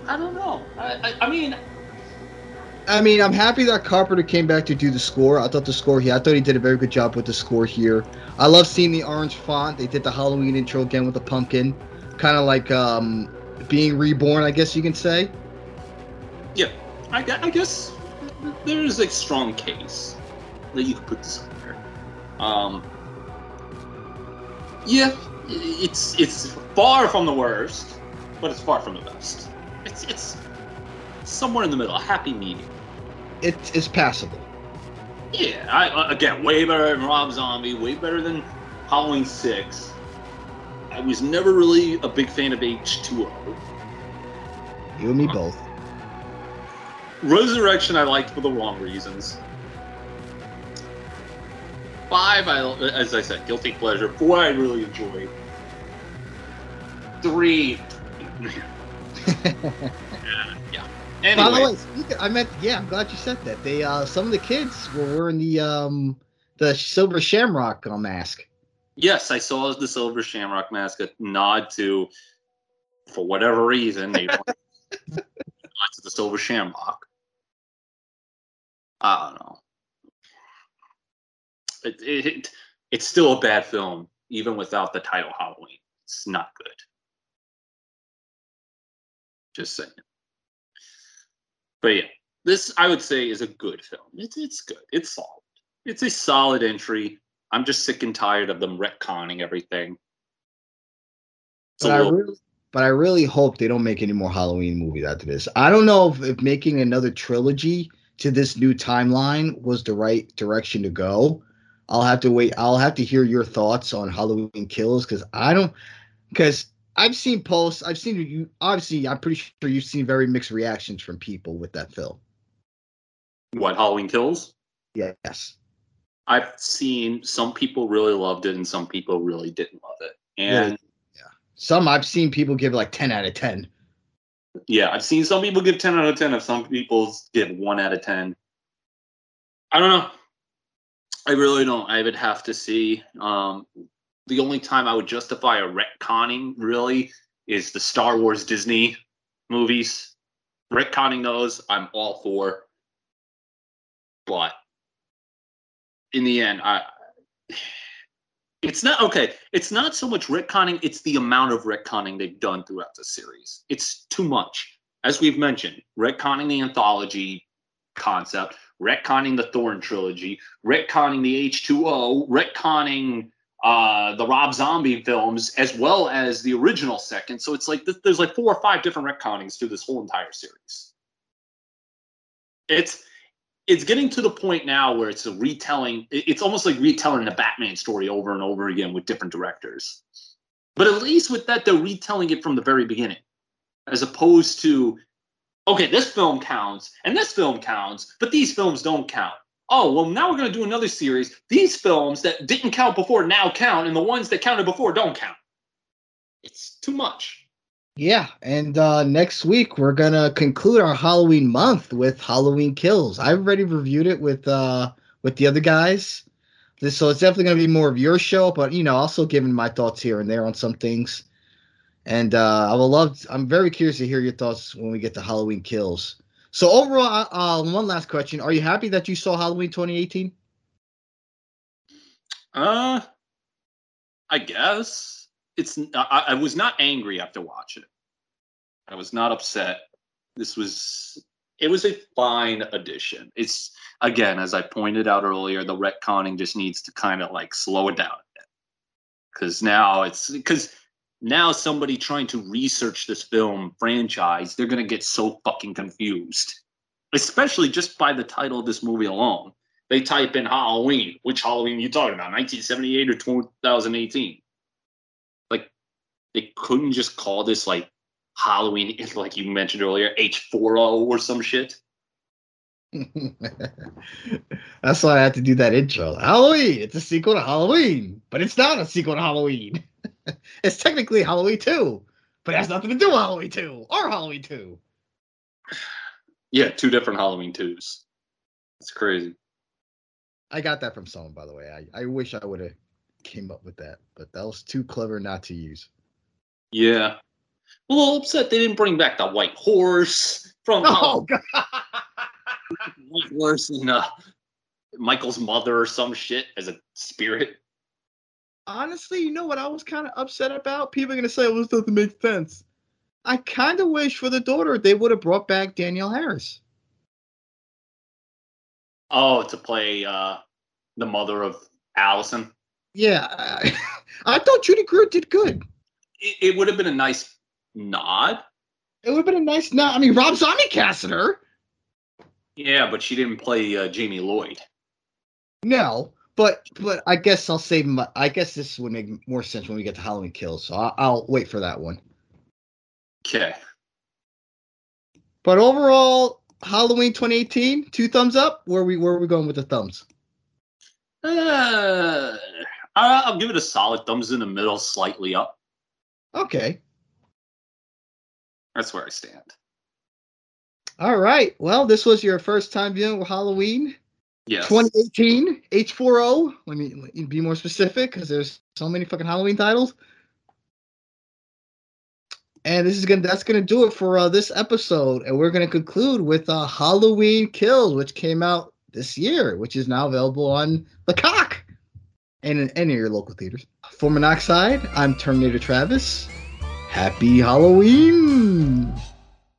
I don't know. I, I, I mean, I mean, I'm happy that Carpenter came back to do the score. I thought the score here, I thought he did a very good job with the score here. I love seeing the orange font. They did the Halloween intro again with the pumpkin, kind of like um, being reborn, I guess you can say. yeah, I, I guess there's a strong case that you could put this on there. Um, yeah, it's it's far from the worst, but it's far from the best. It's it's somewhere in the middle, a happy medium. It is passable. Yeah, I, uh, again, way better than Rob Zombie, way better than Halloween Six. I was never really a big fan of H two O. You and me both. Resurrection I liked for the wrong reasons. Five, I, as I said, guilty pleasure. Four, I really enjoyed. Three, *laughs* yeah, yeah. Anyway, By the way, speaking, I meant yeah. I'm glad you said that. They uh, some of the kids were wearing the um the silver shamrock uh, mask. Yes, I saw the Silver Shamrock mask a nod to, for whatever reason, they *laughs* to the Silver Shamrock. I don't know. It, it, it, it's still a bad film, even without the title Halloween. It's not good. Just saying. But yeah, this I would say is a good film. It's it's good. It's solid. It's a solid entry. I'm just sick and tired of them retconning everything. But I really, but I really hope they don't make any more Halloween movies after this. I don't know if, if making another trilogy to this new timeline was the right direction to go. I'll have to wait. I'll have to hear your thoughts on Halloween Kills because I don't. Because I've seen posts. I've seen you. Obviously, I'm pretty sure you've seen very mixed reactions from people with that film. what Halloween Kills? Yes. I've seen some people really loved it and some people really didn't love it. And Really? Some I've seen people give like 10 out of 10. yeah, I've seen some people give 10 out of 10, and some people give 1 out of 10. I don't know. I really don't. I would have to see. Um, the only time I would justify a retconning really is the Star Wars Disney movies. Retconning those, I'm all for. But in the end, I it's not okay. It's not so much retconning, it's the amount of retconning they've done throughout the series. It's too much. As we've mentioned, retconning the anthology concept, retconning the Thorn trilogy, retconning the H2O, retconning uh, the Rob Zombie films, as well as the original second. So it's like th- there's like four or five different retconnings through this whole entire series. It's it's getting to the point now where it's a retelling. It's almost like retelling the Batman story over and over again with different directors. But at least with that, they're retelling it from the very beginning, as opposed to, okay, this film counts and this film counts, but these films don't count. Oh, well, now we're going to do another series. These films that didn't count before now count, and the ones that counted before don't count. It's too much. Yeah, and uh, next week we're gonna conclude our Halloween month with Halloween Kills. I've already reviewed it with uh, with the other guys, This- so it's definitely gonna be more of your show. But you know, also giving my thoughts here and there on some things. And uh, I will love. I'm very curious to hear your thoughts when we get to Halloween Kills. So overall, uh, uh, one last question: Are you happy that you saw Halloween 2018? Uh, I guess it's. I, I was not angry after watching it. I was not upset. This was. It was a fine addition. It's again, as I pointed out earlier, the retconning just needs to kind of like slow it down a bit. Because now it's because now somebody trying to research this film franchise, they're gonna get so fucking confused. Especially just by the title of this movie alone they type in Halloween. Which Halloween are you talking about? 1978 or 2018? They couldn't just call this like Halloween, *laughs* like you mentioned earlier, H40 or some shit. *laughs* That's why I had to do that intro. Halloween. It's a sequel to Halloween, but it's not a sequel to Halloween. *laughs* it's technically Halloween 2, but it has nothing to do with Halloween 2 or Halloween 2. *sighs* Yeah, two different Halloween twos. It's crazy. I got that from someone, by the way. I, I wish I would have came up with that, but that was too clever not to use. Yeah. A little upset they didn't bring back the white horse from Oh god. *laughs* white horse and uh, Michael's mother or some shit as a spirit. Honestly, you know what I was kind of upset about? People are gonna say, "Well, this doesn't make sense." I kind of wish for the daughter they would have brought back Danielle Harris. Oh, to play uh, the mother of Allison. Yeah, I, *laughs* I thought Judy Greer did good. It, it would have been a nice nod. It would have been a nice. nod. I mean, Rob Zombie casted her. Yeah, but she didn't play uh, Jamie Lloyd. No, but but I guess I'll save my. I guess this would make more sense when we get to Halloween Kills. So I'll, I'll wait for that one. Okay. But overall, Halloween 2018, two thumbs up. Where we where are we going with the thumbs? Uh, I'll give it a solid thumbs in the middle, slightly up. Okay. That's where I stand. All right. Well, this was your first time viewing Halloween Yes. 2018 H40. Let me, let me be more specific because there's so many fucking Halloween titles. And this is gonna that's gonna do it for uh, this episode, and we're gonna conclude with uh, Halloween Kills, which came out this year, which is now available on the Peacock and in any of your local theaters. For Monoxide, I'm Terminator Travis. Happy Halloween!